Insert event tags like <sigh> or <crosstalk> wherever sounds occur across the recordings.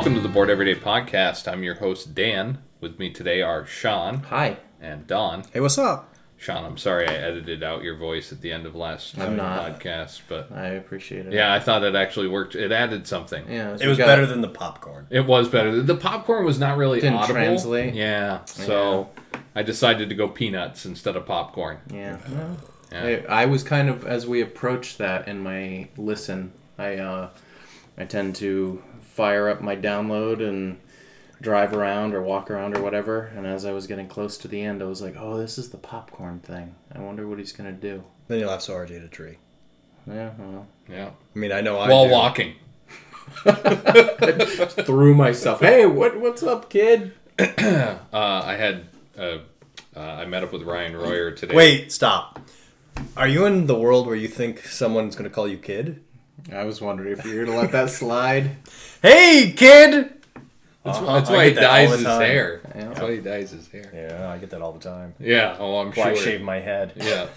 Welcome to the Board Everyday Podcast. I'm your host, Dan. With me today are Sean Hi. and Don. Hey, what's up? Sean, I'm sorry I edited out your voice at the end of last I'm not. podcast, but I appreciate it. yeah, I thought it actually worked. It added something. Yeah. It was better than the popcorn. It was better. The popcorn was not really Didn't audible. translate. Yeah, so I decided to go peanuts instead of popcorn. Yeah. Yeah. I, I was kind of as we approach that in my listen, I uh, I tend to fire up my download and drive around or walk around or whatever. And as I was getting close to the end, I was like, "Oh, this is the popcorn thing. I wonder what he's gonna do." Then you'll have to RJ a tree. Yeah. Well, Yeah, I mean, I know I while do. walking. <laughs> threw myself. Hey, what what's up, kid? <clears throat> Uh, I had uh, uh, I met up with Ryan Royer today. Wait, stop. Are you in the world where you think someone's going to call you kid? I was wondering if you were gonna let that slide. <laughs> Hey, kid! that's, Uh-huh, that's why he that dyes his time. hair. Yeah. That's why he dyes his hair. Yeah, I get that all the time. Yeah. Oh, I'm Why sure. shave my head? <laughs> Yeah.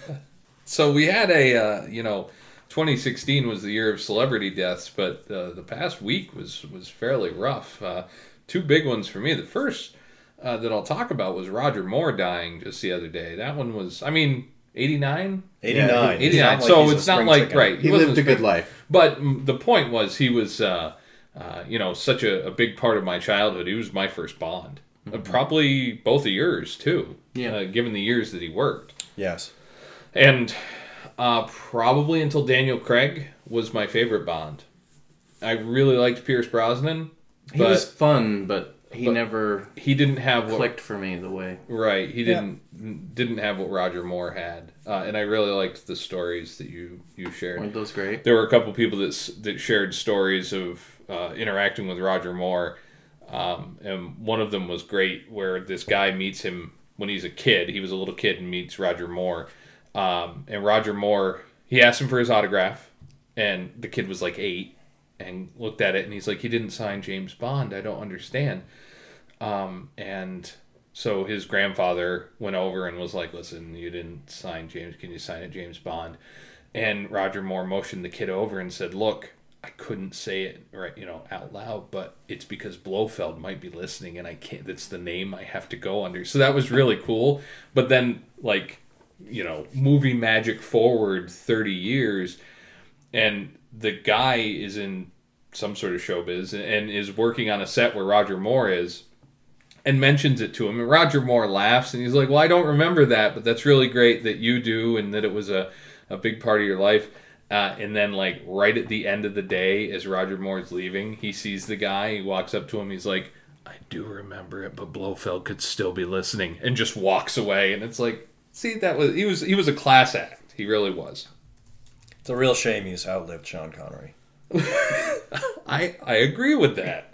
So we had a, uh, you know, 2016 was the year of celebrity deaths, but uh, the past week was was fairly rough. Uh, two big ones for me. The first uh, that I'll talk about was Roger Moore dying just the other day. That one was, I mean, 89. 89. Yeah, It's 89. not like so it's not like chicken. right. He wasn't lived a good life. But the point was, he was, uh, uh, you know, such a, a big part of my childhood. He was my first Bond. Uh, probably both of yours too. Yeah. Uh, given the years that he worked, Yes. and uh, probably until Daniel Craig was my favorite Bond. I really liked Pierce Brosnan, He but was fun, but he but- never he didn't have what clicked for me the way. right. He didn't didn't have what Roger Moore had, uh, and I really liked the stories that you you shared. Weren't those great? there were a couple people that that shared stories of uh, interacting with Roger Moore, um, and one of them was great, where this guy meets him when he's a kid. He was a little kid and meets Roger Moore, um, and Roger Moore he asked him for his autograph, and the kid was like eight and looked at it and he's like, he didn't sign James Bond. I don't understand. Um, and so his grandfather went over and was like, listen, you didn't sign James. Can you sign it, James Bond? And Roger Moore motioned the kid over and said, look, I couldn't say it right, you know, out loud, but it's because Blofeld might be listening and I can't, that's the name I have to go under. So that was really cool. But then, like, you know, movie magic forward 30 years and the guy is in some sort of showbiz and is working on a set where Roger Moore is and mentions it to him and Roger Moore laughs and he's like, "Well, I don't remember that, but that's really great that you do and that it was a a big part of your life." Uh, and then, like right at the end of the day, as Roger Moore's leaving, he sees the guy. He walks up to him. He's like, "I do remember it, but Blofeld could still be listening," and just walks away. And it's like, see, that was he was he was a class act. He really was. It's a real shame he's outlived Sean Connery. <laughs> I I agree with that.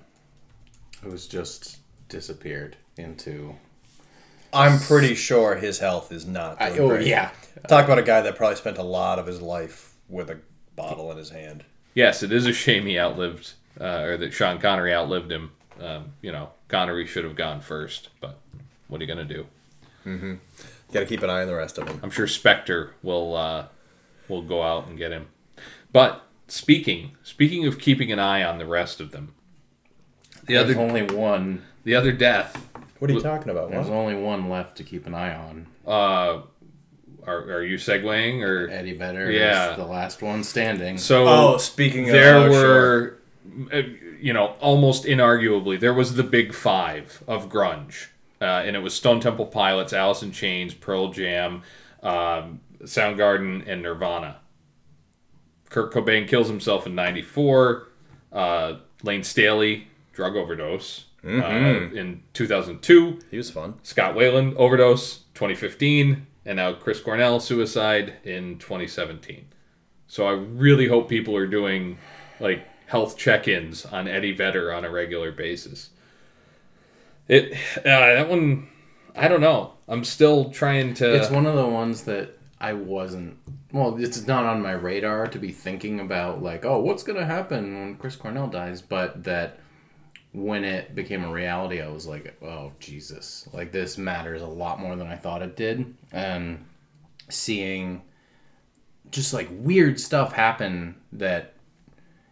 It was just disappeared into. I'm pretty sure his health is not. I, oh great. yeah, Talk about a guy that probably spent a lot of his life with a bottle in his hand. Yes, it is a shame he outlived, uh, or that Sean Connery outlived him. Um, you know, Connery should have gone first, but what are you going to do? Got to keep an eye on the rest of them. I'm sure Spectre will uh, will go out and get him. But speaking speaking of keeping an eye on the rest of them, the there's other only one. The other death. What are you talking about? There's What? only one left to keep an eye on. Uh, are are you segueing or Eddie Vedder Yeah. is the last one standing. so? Oh, speaking of, there oh, sure. were, uh, you know, almost inarguably, there was the big five of grunge, uh, and it was Stone Temple Pilots, Alice in Chains, Pearl Jam, um, Soundgarden, and Nirvana. Kurt Cobain kills himself in '94. Uh, Layne Staley drug overdose uh, in 2002. He was fun. Scott Weiland overdose 2015, and now Chris Cornell suicide in 2017. So I really hope people are doing like health check-ins on Eddie Vedder on a regular basis. It uh, that one, I don't know. I'm still trying to. It's one of the ones that I wasn't. Well, it's not on my radar to be thinking about, like, oh, what's going to happen when Chris Cornell dies, but that when it became a reality, I was like, oh, Jesus. Like, this matters a lot more than I thought it did. And seeing just like weird stuff happen that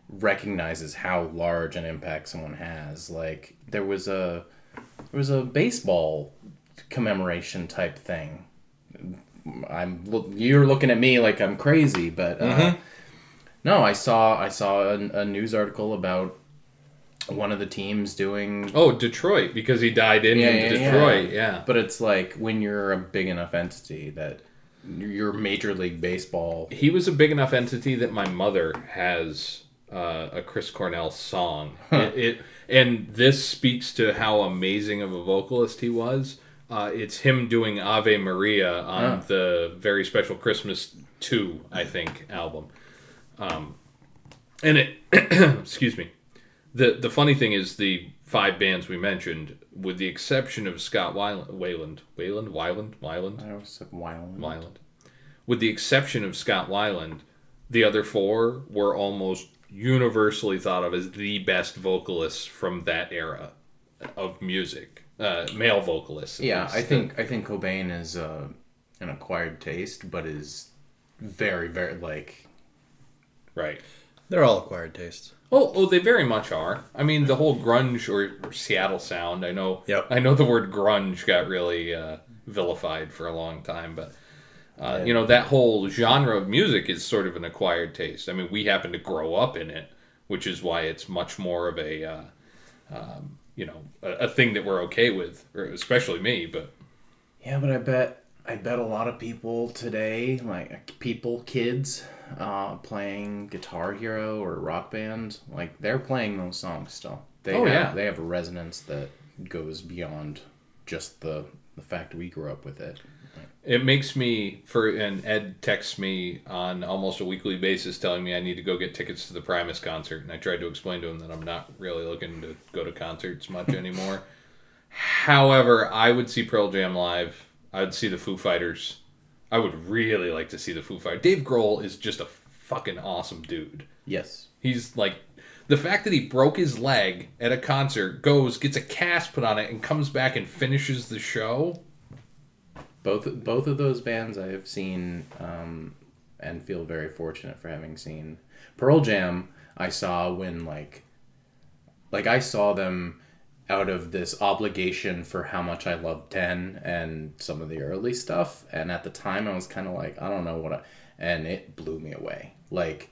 recognizes how large an impact someone has. Like there was a there was a baseball commemoration type thing. I'm you're looking at me like I'm crazy, but uh, no, I saw I saw a, a news article about one of the teams doing Oh, Detroit because he died in Yeah, yeah, Detroit. yeah. Yeah. But it's like when you're a big enough entity that you're Major League Baseball. He was a big enough entity that my mother has uh, a Chris Cornell song. It, it and this speaks to how amazing of a vocalist he was. Uh, it's him doing Ave Maria on Huh. the very special Christmas two, I think, album. Um, and it, <clears throat> excuse me. The the funny thing is the five bands we mentioned, with the exception of Scott Weiland, Wayland, Wayland, Weiland, Weiland, I was like, wow. Weiland. With the exception of Scott Weiland, the other four were almost universally thought of as the best vocalists from that era of music, uh, male vocalists. Yeah, least. I think I think Cobain is uh, an acquired taste, but is very very like right. They're all acquired tastes. Oh, oh, they very much are. I mean, the whole grunge or, or Seattle sound. I know. Yep. I know the word grunge got really uh, vilified for a long time, but uh, you know that whole genre of music is sort of an acquired taste. I mean, we happen to grow up in it, which is why it's much more of a, uh, um, you know, a, a thing that we're okay with, especially me. But Yeah, but I bet I bet a lot of people today, like people, kids, uh, playing Guitar Hero or Rock Band, like they're playing those songs still. They Oh, have, yeah. they have a resonance that goes beyond just the the fact we grew up with it. it makes me for and Ed texts me on almost a weekly basis telling me I need to go get tickets to the Primus concert, and I tried to explain to him that I'm not really looking to go to concerts much <laughs> anymore. However, I would see Pearl Jam live. I would see the Foo Fighters. I would really like to see the Foo Fighters. Dave Grohl is just a fucking awesome dude. Yes. He's like the fact that he broke his leg at a concert, goes, gets a cast put on it, and comes back and finishes the show. Both both of those bands I have seen um, and feel very fortunate for having seen. Pearl Jam I saw when like like I saw them out of this obligation for how much I loved 10 and some of the early stuff and at the time I was kind of like I don't know what I, and it blew me away. Like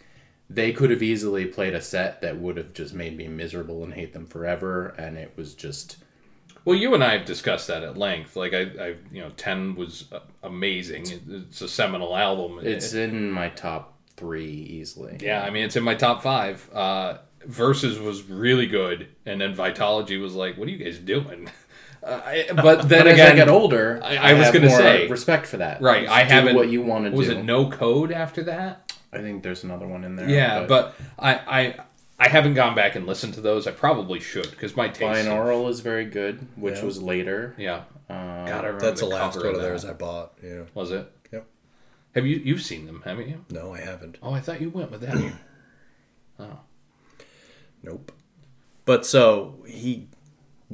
they could have easily played a set that would have just made me miserable and hate them forever and it was just Well, you and I have discussed that at length. Like I, I you know, ten was amazing. It's a seminal album. it's in my top 3 easily. yeah, I mean, it's in my top five. Uh, Versus was really good, and then Vitalogy was like, "What are you guys doing?" <laughs> Uh, I- but then But as again, I get older, I- I was gonna say- respect for that. right? Just I haven't. what you want to do. Was it no code after that? I think there's another one in there. Yeah, but, I, I, I haven't gone back and listened to those. I probably should because my taste. binaural is very good, which Yeah. was later. Yeah. Uh, God, I remember That's the the last one of of theirs. I bought. Yeah. Was it? Yep. Have you you've seen them? Haven't you? No, I haven't. Oh, I thought you went with that. <clears throat> oh. Nope. But so he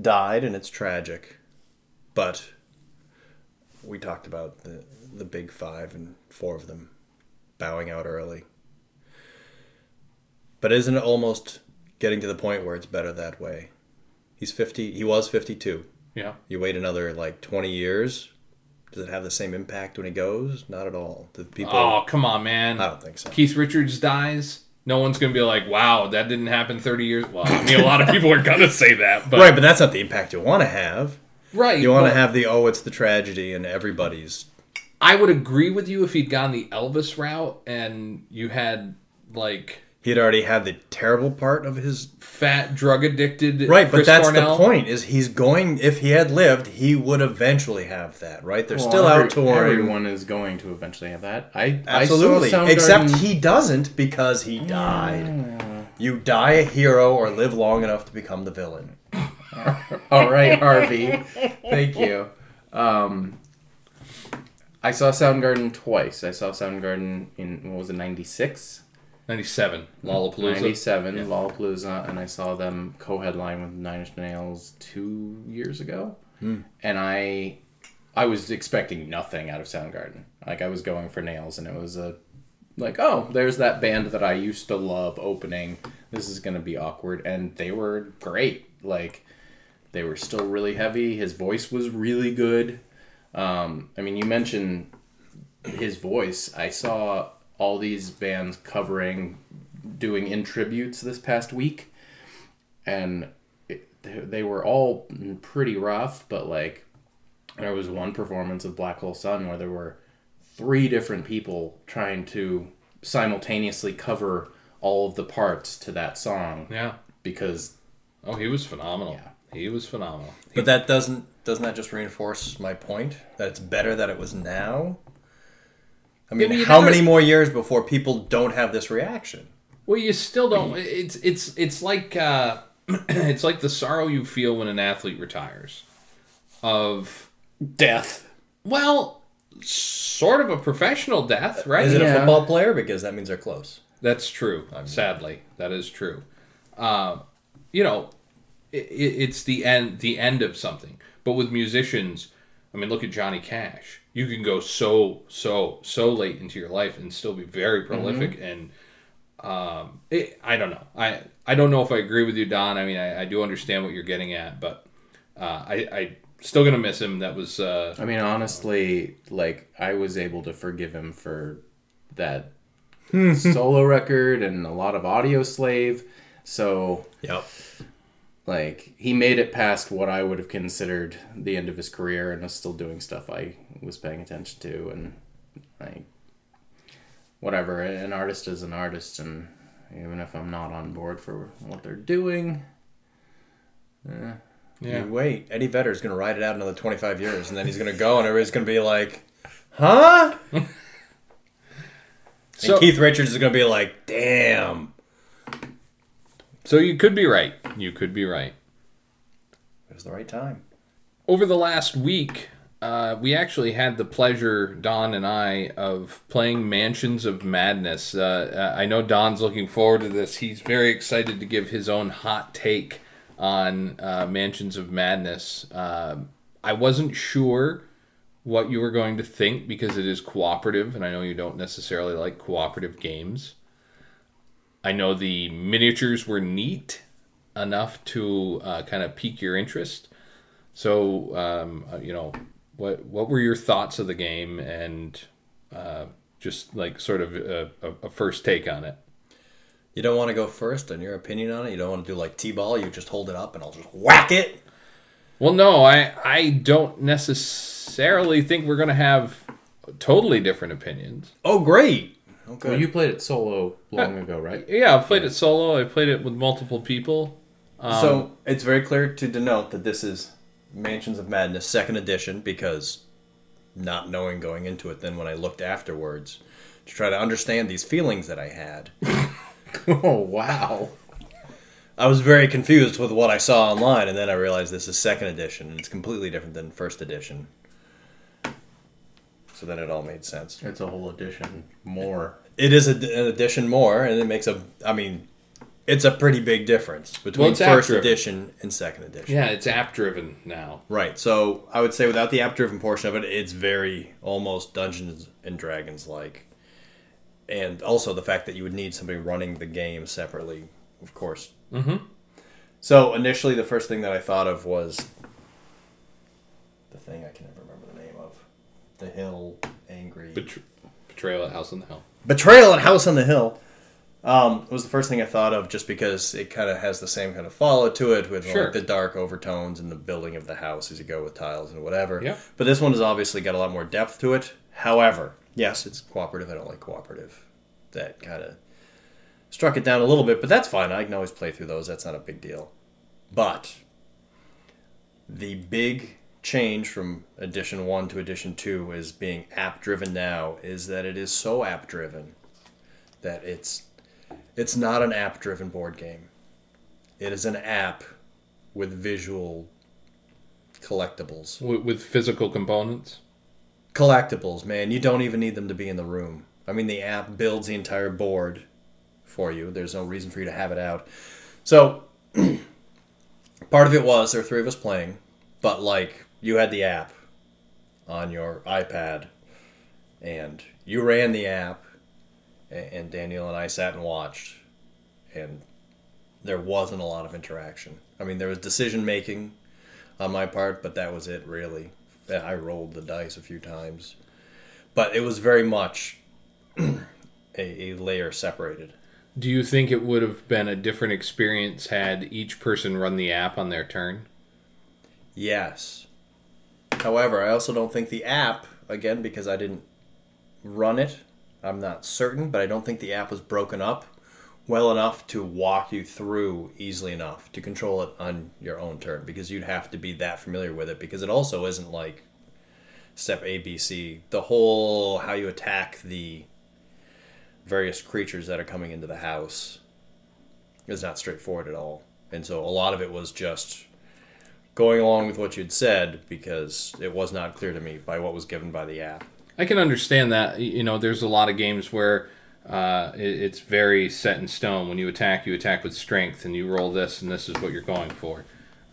died, and it's tragic. But we talked about the the big five and four of them bowing out early. But isn't it almost getting to the point where it's better that way? He's fifty. He was fifty-two. Yeah. You wait another like twenty years. Does it have the same impact when he goes? Not at all. Do people? Oh, come on, man. I don't think so. Keith Richards dies. No one's gonna be like, "Wow, that didn't happen 30 years." Well, I mean, a lot of people are gonna say that, but right, but that's not the impact you want to have. right. You want to have the oh, it's the tragedy, and everybody's I would agree with you if he'd gone the Elvis route and you had like he'd already had the terrible part of his fat, drug addicted. right. But that's Cornell. the point: is he's going. If he had lived, he would eventually have that. Right? They're Well, still every- out touring. Everyone is going to eventually have that. I Absolutely, I except Soundgarden- he doesn't because he died. You die a hero or live long enough to become the villain. <laughs> All right, Harvey. Thank you. Um, I saw Soundgarden twice. I saw Soundgarden in what was it, ninety six? 97 Lollapalooza. 97 Lollapalooza, and I saw them co-headline with Nine Inch Nails two years ago, and I, I was expecting nothing out of Soundgarden. Like I was going for Nails, and it was a, like oh, there's that band that I used to love opening. this is gonna be awkward, and they were great. Like they were still really heavy. His voice was really good. Um, I mean, you mentioned his voice. I saw all these bands covering, doing in tributes this past week, and it, they- they were all pretty rough. But like, there was one performance of Black Hole Sun where there were three different people trying to simultaneously cover all of the parts to that song Yeah. because Oh, he was phenomenal. Yeah. He was phenomenal. But that doesn't doesn't that just reinforce my point that it's better that it was now? I mean, but you how never- many more years before people don't have this reaction? Well, you still don't. It's it's it's like uh, <clears throat> it's like the sorrow you feel when an athlete retires. Of death. well, sort of a professional death, right? Is it a football player? Because that means they're close. That's true. Sadly, that is true. Uh, you know, it, it's the end the end of something. But with musicians, I mean, look at Johnny Cash. You can go so so so late into your life and still be very prolific. And um, it, I don't know. I I don't know if I agree with you, Don. I mean, I, I do understand what you're getting at, but uh, I I still gonna miss him. That was uh, I mean, honestly, like I was able to forgive him for that <laughs> solo record and a lot of Audioslave. So, Yep. Like, he made it past what I would have considered the end of his career and is still doing stuff I was paying attention to. And, like, whatever. An artist is an artist, and even if I'm not on board for what they're doing, eh, yeah. You wait. Eddie Vedder's going to ride it out another 25 years, and then he's going to go, and everybody's going to be like, huh? <laughs> So and Keith Richards is going to be like, damn. So you could be right. You could be right. It was the right time. over the last week, uh, we actually had the pleasure, Don and I, of playing Mansions of Madness. Uh, I know Don's looking forward to this. He's very excited to give his own hot take on uh, Mansions of Madness. Um I wasn't sure what you were going to think because it is cooperative, and I know you don't necessarily like cooperative games. I know the miniatures were neat enough to uh, kind of pique your interest. So, um, uh, you know, what what were your thoughts of the game and uh, just like sort of a, a, a first take on it? You don't want to go first on your opinion on it? You don't want to do like T-ball? You just hold it up and I'll just whack it? Well, no, I I don't necessarily think we're going to have totally different opinions. Oh, great. Okay. well, you played it solo long ago, right? Yeah, I've played it solo. I played it with multiple people. Um, so it's very clear to denote that this is Mansions of Madness second edition because not knowing going into it, then when I looked afterwards to try to understand these feelings that I had, <laughs> oh, wow. I was very confused with what I saw online, and then I realized this is second edition and it's completely different than first edition. So then it all made sense. It's a whole edition more. It is a, an edition more, and it makes a. I mean, it's a pretty big difference between it's app first driven. edition and second edition. yeah, it's app driven now. Right. So I would say without the app driven portion of it, it's very almost Dungeons and Dragons like. And also the fact that you would need somebody running the game separately, of course. Mm-hmm. So initially, the first thing that I thought of was the thing I can never remember the name of, the hill angry Betr- Betrayal at House on the Hill. betrayal at House on the Hill. Um, was the first thing I thought of just because it kind of has the same kind of follow to it with Sure. like the dark overtones and the building of the house as you go with tiles and whatever. Yeah. But this one has obviously got a lot more depth to it. However, yes, it's cooperative. I don't like cooperative. That kind of struck it down a little bit, but that's fine. I can always play through those. That's not a big deal. But the big change from edition 1 to edition 2 is being app driven now is that it is so app driven that it's it's not an app driven board game. It is an app with visual collectibles. With, with physical components. Collectibles, man, you don't even need them to be in the room. I mean, the app builds the entire board for you. There's no reason for you to have it out. So, <clears throat> part of it was there were three of us playing, but like you had the app on your iPad, and you ran the app, and Daniel and I sat and watched, and there wasn't a lot of interaction. I mean, there was decision making on my part, but that was it really. I rolled the dice a few times, but it was very much <clears throat> a, a layer separated. Do you think it would have been a different experience had each person run the app on their turn? Yes. However, I also don't think the app, again, because I didn't run it, I'm not certain, but I don't think the app was broken up well enough to walk you through easily enough to control it on your own turn because you'd have to be that familiar with it because it also isn't like step ABC. The whole how you attack the various creatures that are coming into the house is not straightforward at all. And so a lot of it was just going along with what you'd said because it was not clear to me by what was given by the app. I can understand that. You know, there's a lot of games where uh, it, it's very set in stone. When you attack, you attack with strength, and you roll this, and this is what you're going for.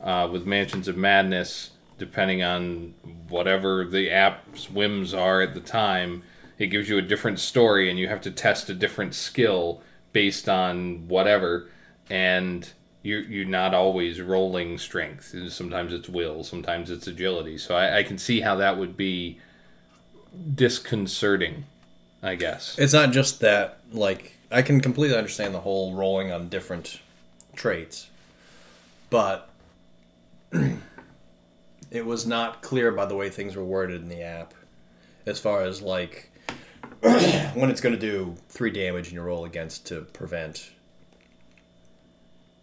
Uh, with Mansions of Madness, depending on whatever the app's whims are at the time, it gives you a different story, and you have to test a different skill based on whatever. And you're, you're not always rolling strength. Sometimes it's will, sometimes it's agility. So I, I can see how that would be disconcerting, I guess. It's not just that, like, I can completely understand the whole rolling on different traits, but <clears throat> it was not clear by the way things were worded in the app as far as, like, <clears throat> when it's going to do three damage and you roll against to prevent.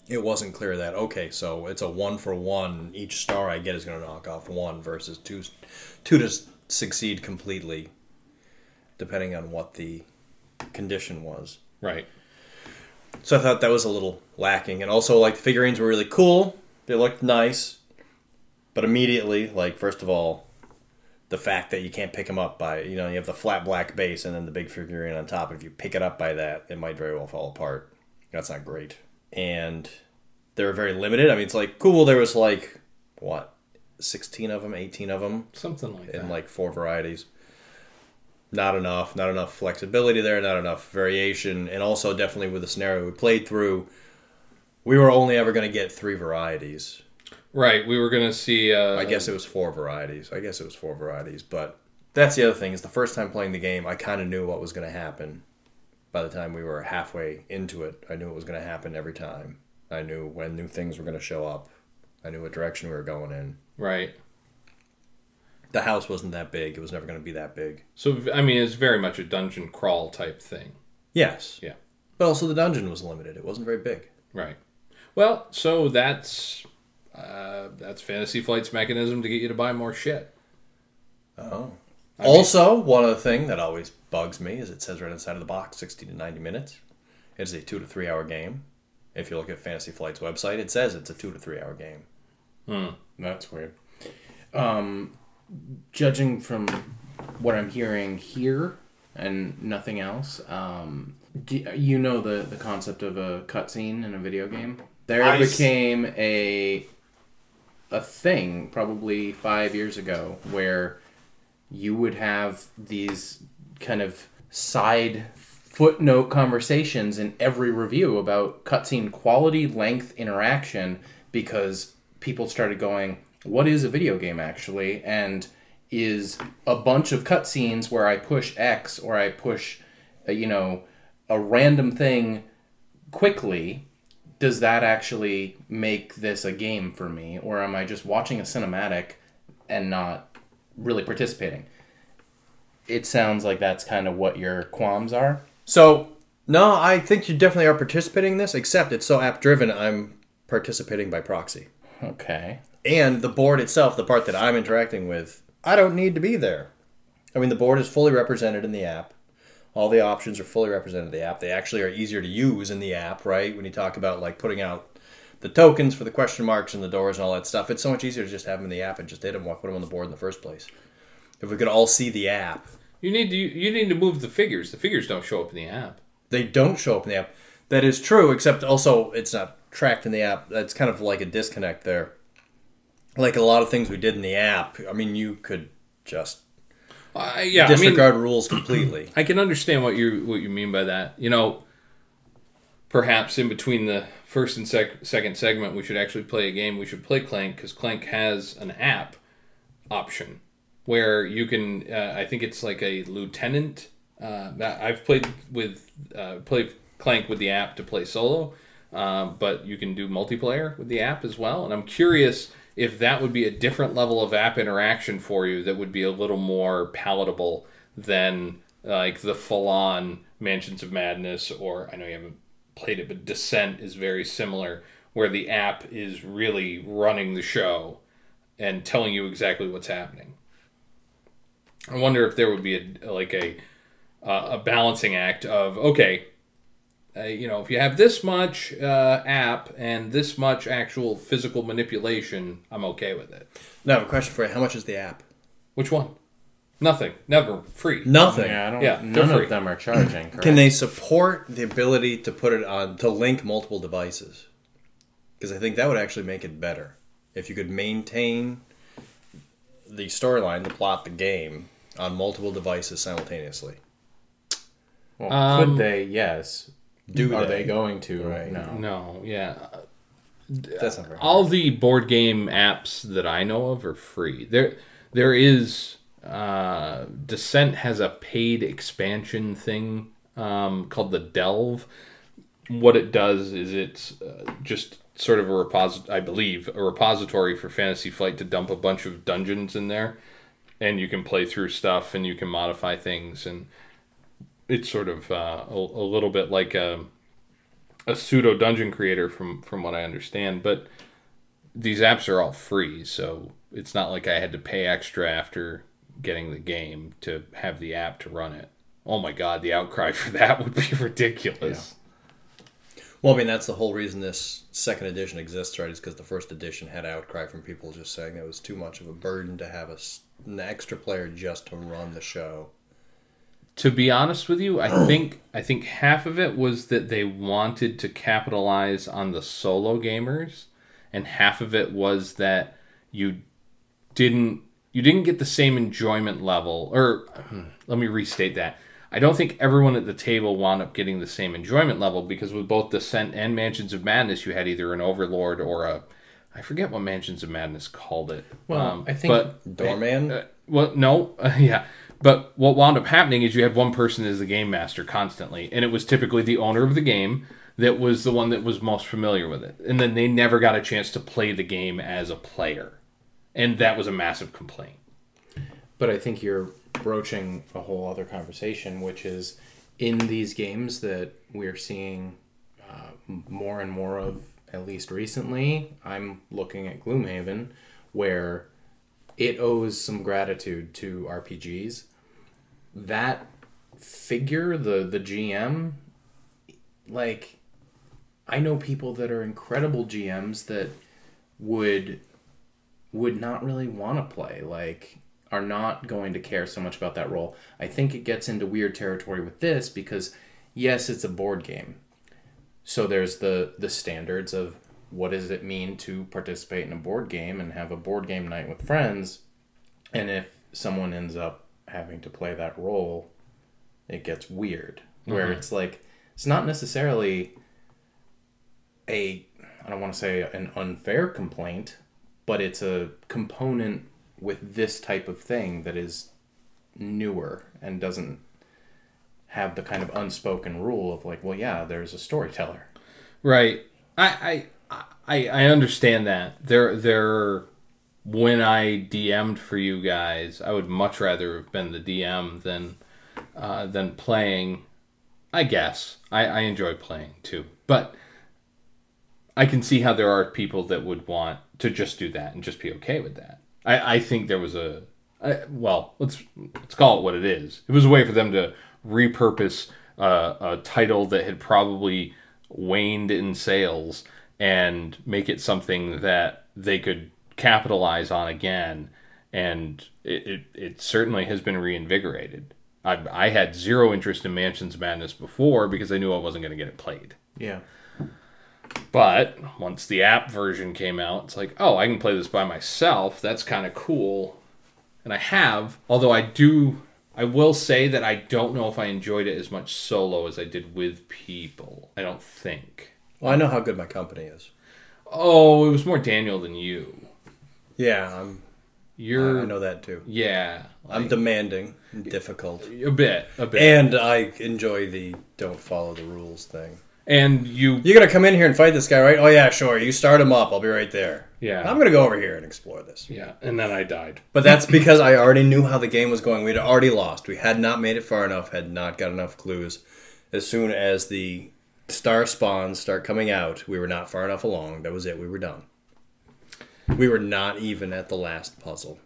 It wasn't clear that okay, so it's a one for one. Each star I get is going to knock off one versus two, two to succeed completely, depending on what the condition was. Right. So I thought that was a little lacking, and also like the figurines were really cool. They looked nice, but immediately, like first of all, the fact that you can't pick them up by you know you have the flat black base and then the big figurine on top. If you pick it up by that, it might very well fall apart. That's not great. And they were very limited. I mean, it's like cool. There was like what 16 of them, 18 of them Something like in that. like four varieties. Not enough, not enough flexibility there, not enough variation, and also definitely with the scenario we played through, we were only ever going to get three varieties. right. We were going to see. Uh, I guess it was four varieties. I guess it was four varieties, but that's the other thing is the first time playing the game, I kind of knew what was going to happen. By the time we were halfway into it, I knew it was going to happen every time. I knew when new things were going to show up. I knew what direction we were going in. Right. The house wasn't that big. It was never going to be that big. So, I mean, it's very much a dungeon crawl type thing. Yes. Yeah. But also the dungeon was limited. It wasn't very big. Right. Well, so that's uh, that's Fantasy Flight's mechanism to get you to buy more shit. Oh. I mean- also, one other thing that always bugs me is it says right inside of the box 60 to 90 minutes. It's a two to three hour game. If you look at Fantasy Flight's website, it says it's a two to three hour game. Hmm. That's weird. Um, judging from what I'm hearing here and nothing else, um, do, you know the the concept of a cutscene in a video game. There I s- became a a thing probably five years ago where you would have these kind of side footnote conversations in every review about cutscene quality, length, interaction, because people started going, "What is a video game actually?" and is a bunch of cutscenes where I push X or I push, uh, you know, a random thing quickly. Does that actually make this a game for me, or am I just watching a cinematic and not really participating? It sounds like that's kind of what your qualms are. So, no, I think you definitely are participating in this, except it's so app driven, I'm participating by proxy. Okay. And the board itself, the part that I'm interacting with, I don't need to be there. I mean, the board is fully represented in the app. All the options are fully represented in the app. They actually are easier to use in the app, right? When you talk about like putting out the tokens for the question marks and the doors and all that stuff, it's so much easier to just have them in the app and just hit them, put them on the board in the first place. If we could all see the app, You need to you need to move the figures. The figures don't show up in the app. they don't show up in the app. That is true, except also it's not tracked in the app. That's kind of like a disconnect there. Like a lot of things we did in the app, I mean, you could just Uh, yeah, I mean, disregard rules completely. <clears throat> I can understand what you what you mean by that. You know, perhaps in between the first and sec- second segment, we should actually play a game. We should play Clank because Clank has an app option where you can. Uh, I think it's like a lieutenant. Uh, I've played with uh, played Clank with the app to play solo, uh, but you can do multiplayer with the app as well. And I'm curious if that would be a different level of app interaction for you that would be a little more palatable than like the full on Mansions of Madness, or I know you haven't played it, but Descent is very similar, where the app is really running the show and telling you exactly what's happening. I wonder if there would be a like a uh, a balancing act of okay, uh, you know, if you have this much uh, app and this much actual physical manipulation, I'm okay with it. Now, I have a question for you. How much is the app? Which one? Nothing. Never. Free. Nothing. Yeah, I don't. Yeah, they're none free. of them are charging. Correct? Can they support the ability to put it on to link multiple devices? Because I think that would actually make it better if you could maintain the storyline, the plot, the game on multiple devices simultaneously. Well, Um, could they? Yes. Do are they? they going to? Right. No. No. Yeah. That's not very all the board game apps that I know of are free. There, there is uh, Descent has a paid expansion thing um, called the Delve. What it does is it's uh, just sort of a reposit, I believe, a repository for Fantasy Flight to dump a bunch of dungeons in there, and you can play through stuff and you can modify things, and it's sort of uh, a, a little bit like a a pseudo dungeon creator from from what I understand, but these apps are all free, so it's not like I had to pay extra after getting the game to have the app to run it. Oh my god, the outcry <laughs> for that would be ridiculous. Well, I mean, that's the whole reason this second edition exists, right? Is because the first edition had outcry from people just saying it was too much of a burden to have a, s- an extra player just to run the show. To be honest with you, I <clears throat> think I think half of it was that they wanted to capitalize on the solo gamers, and half of it was that you didn't you didn't get the same enjoyment level. Or <clears throat> let me restate that. I don't think everyone at the table wound up getting the same enjoyment level because with both Descent and Mansions of Madness, you had either an Overlord or a I forget what Mansions of Madness called it. Well, I think- but Doorman? uh, well, no, <laughs> yeah. But what wound up happening is you had one person as the game master constantly, and it was typically the owner of the game that was the one that was most familiar with it. And then they never got a chance to play the game as a player. And that was a massive complaint. But I think you're broaching a whole other conversation, which is in these games that we're seeing uh, more and more of, at least recently. I'm looking at Gloomhaven, where it owes some gratitude to RPGs. That figure, the the GM, like I know people that are incredible GMs that would would not really want to play like are not going to care so much about that role i think it gets into weird territory with this because yes it's a board game so there's the the standards of what does it mean to participate in a board game and have a board game night with friends. And if someone ends up having to play that role it gets weird. Where mm-hmm. it's like it's not necessarily a I don't want to say an unfair complaint, but it's a component with this type of thing that is newer and doesn't have the kind of unspoken rule of like, well, yeah, there's a storyteller. Right. I I I, I understand that. There there when I DM'd for you guys, I would much rather have been the DM than uh, than playing. I guess I, I enjoy playing too, but I can see how there are people that would want to just do that and just be okay with that. I, I think there was a I, well, let's let's call it what it is. It was a way for them to repurpose uh, a title that had probably waned in sales and make it something that they could capitalize on again. And it, it, it certainly has been reinvigorated. I, I had zero interest in Mansions Madness before because I knew I wasn't going to get it played. Yeah. But once the app version came out, it's like, oh, I can play this by myself. That's kind of cool. And I have, although I do I will say that I don't know if I enjoyed it as much solo as I did with people. I don't think. Well, I know how good my company is. Oh, it was more Daniel than you. Yeah, I'm. You're I know that too. yeah, I'm demanding, and difficult, a bit, a bit. and I enjoy the don't follow the rules thing. And you You're gonna come in here and fight this guy, right? Oh yeah, sure. You start him up. I'll be right there. Yeah. I'm gonna go over here and explore this. Yeah, and then I died. But that's <clears throat> because I already knew how the game was going. We'd already lost. We had not made it far enough. Had not got enough clues. As soon as the star spawns start coming out, we were not far enough along. That was it. We were done. We were not even at the last puzzle.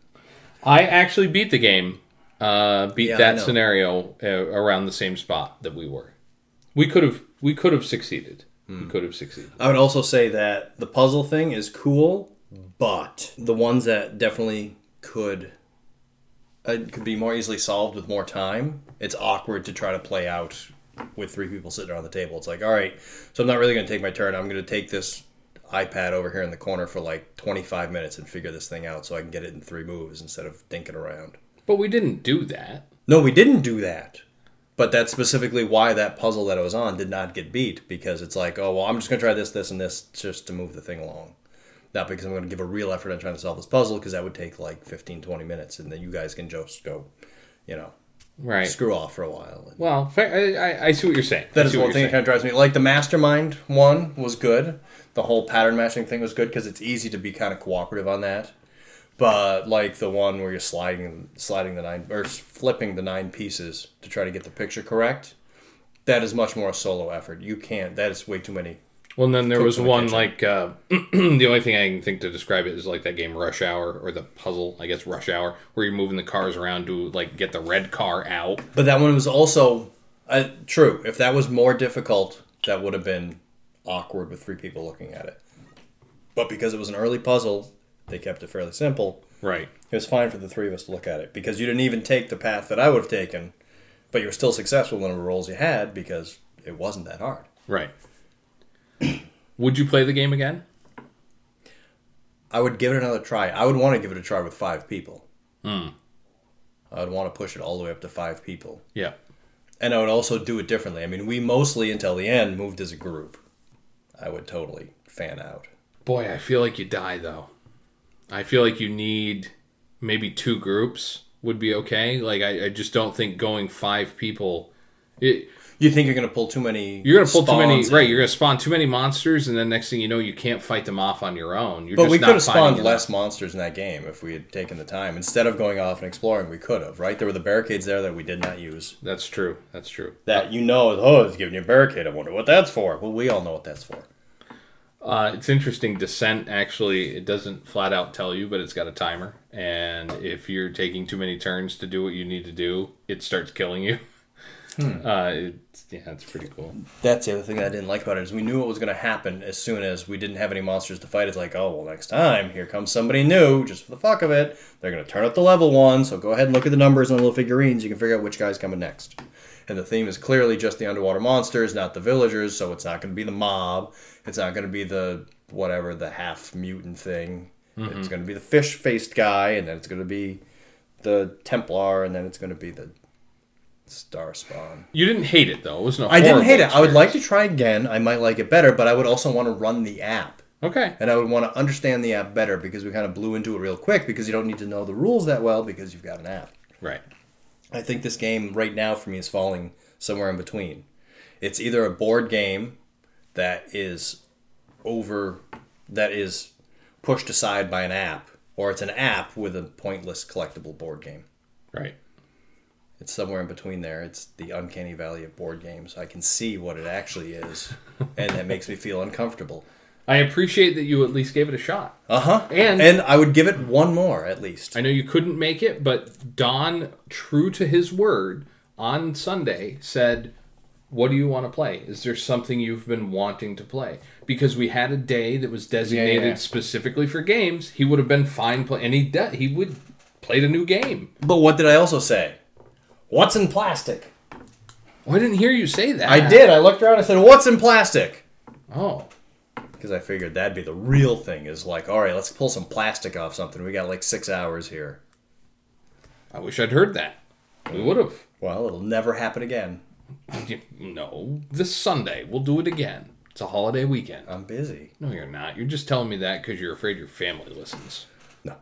I actually beat the game. Uh, beat Yeah, that scenario uh, around the same spot that we were. We could have we could have succeeded. Hmm. We could have succeeded. I would also say that the puzzle thing is cool, but the ones that definitely could uh, could be more easily solved with more time. It's awkward to try to play out with three people sitting around the table. It's like, all right, so I'm not really going to take my turn. I'm going to take this iPad over here in the corner for like 25 minutes and figure this thing out so I can get it in three moves instead of dinking around. But we didn't do that. No, we didn't do that. But that's specifically why that puzzle that I was on did not get beat because it's like, oh well, I'm just gonna try this, this, and this just to move the thing along, not because I'm gonna give a real effort on trying to solve this puzzle because that would take like 15, 20 minutes, and then you guys can just go, you know, Right. screw off for a while. And Well, fair, I, I, I see what you're saying. That is one thing that kind of drives me. Like the mastermind one was good. The whole pattern matching thing was good because it's easy to be kind of cooperative on that. But like the one where you're sliding, sliding the nine or flipping the nine pieces to try to get the picture correct, that is much more a solo effort. You can't. That is way too many. Well, and then there was one kitchen. like uh, <clears throat> the only thing I can think to describe it is like that game Rush Hour or the puzzle, I guess Rush Hour, where you're moving the cars around to like get the red car out. But that one was also uh, true. If that was more difficult, that would have been awkward with three people looking at it. But because it was an early puzzle, they kept it fairly simple. Right. It was fine for the three of us to look at it because you didn't even take the path that I would have taken, but you were still successful in the roles you had because it wasn't that hard. Right. <clears throat> Would you play the game again? I would give it another try. I would want to give it a try with five people. Hmm. I would want to push it all the way up to five people. Yeah. And I would also do it differently. I mean, we mostly, until the end, moved as a group. I would totally fan out. Boy, I feel like you die though. I feel like you need maybe two groups would be okay. Like I, I just don't think going five people. It, You think you're going to pull too many. you're gonna pull too many. in. Right, you're gonna spawn too many monsters, and then next thing you know, you can't fight them off on your own. You're But we could have spawned less monsters in that game if we had taken the time. Instead of going off and exploring, we could have, right? There were the barricades there that we did not use. That's true. That's true. That you know, oh, it's giving you a barricade. I wonder what that's for. Well, we all know what that's for. Uh, it's interesting. Descent actually it doesn't flat out tell you, but it's got a timer, and if you're taking too many turns to do what you need to do, it starts killing you. <laughs> Uh, it's, yeah, it's pretty cool. That's the other thing that I didn't like about it is we knew what was going to happen as soon as we didn't have any monsters to fight. It's like, oh well, next time here comes somebody new, just for the fuck of it. They're going to turn up the level one, so go ahead and look at the numbers on the little figurines. You can figure out which guy's coming next. And the theme is clearly just the underwater monsters, not the villagers. So it's not going to be the mob. It's not going to be the whatever the half mutant thing. It's mm-hmm. going to be the fish faced guy, and then it's going to be the Templar, and then it's going to be the Star Spawn. You didn't hate it though. It wasn't. a I didn't hate it. I would like to try again. I might like it better, but I would also want to run the app. Okay. And I would want to understand the app better because we kind of blew into it real quick because you don't need to know the rules that well because you've got an app. Right. I think this game right now for me is falling somewhere in between. It's either a board game that is over that is pushed aside by an app or it's an app with a pointless collectible board game. Right. It's somewhere in between there. It's the uncanny valley of board games. I can see what it actually is, and that makes me feel uncomfortable. I appreciate that you at least gave it a shot. Uh huh. And- and I would give it one more at least. I know you couldn't make it, but Don, true to his word, on Sunday said, "What do you want to play? Is there something you've been wanting to play?" Because we had a day that was designated yeah. specifically for games. He would have been fine play, and he de- he would played a new game. But what did I also say? What's in plastic? Oh, I didn't hear you say that. I did. I looked around and said, "What's in plastic?" Oh, Because I figured that'd be the real thing. Is like, all right, let's pull some plastic off something. We got like six hours here. I wish I'd heard that. We would have. Well, it'll never happen again. <laughs> No, this Sunday we'll do it again. It's a holiday weekend. I'm busy. No, you're not. You're just telling me that because you're afraid your family listens. No.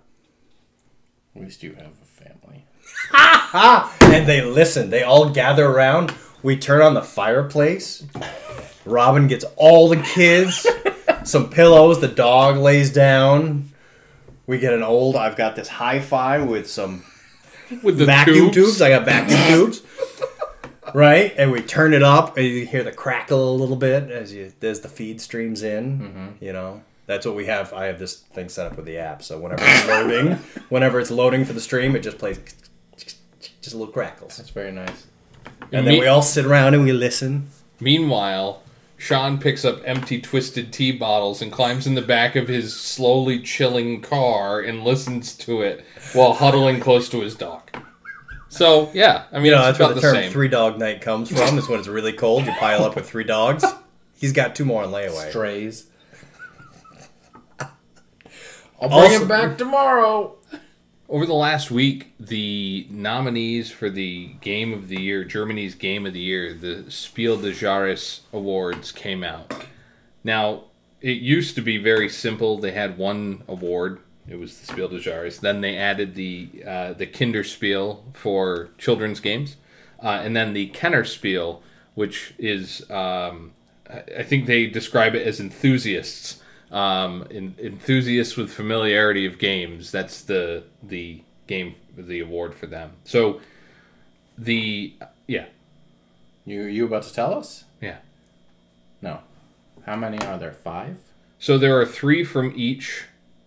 At least you have a family. Ah! And they listen. They all gather around. We turn on the fireplace. Robin gets all the kids, <laughs> some pillows. The dog lays down. We get an old. I've got this hi-fi with some With the vacuum tubes. tubes. I got vacuum tubes. Right, and we turn it up, and you hear the crackle a little bit as you as the feed streams in. Mm-hmm. You know, that's what we have. I have this thing set up with the app, so whenever it's loading, <laughs> whenever it's loading for the stream, it just plays just a little crackles, That's very nice. and then Me- we all sit around and we listen. Meanwhile, Sean picks up empty twisted tea bottles and climbs in the back of his slowly chilling car and listens to it while huddling close to his dog. So yeah, I mean You know, it's that's where the the, term same. three dog night comes from. Is when it's really cold, you pile up with three dogs. He's got two more on layaway. Strays. I'll bring Also- it back tomorrow. Over the last week, the nominees for the Game of the Year, Germany's Game of the Year, the Spiel des Jahres Awards came out. Now, it used to be very simple. They had one award. It was the Spiel des Jahres. Then they added the uh, the Kinderspiel for children's games, uh, and then the Kennerspiel, which is um, I I think they describe it as enthusiasts, um, in, enthusiasts with familiarity of games. That's the the game the award for them. So the yeah You you about to tell us? yeah. No. How many are there? Five? So there are three from each.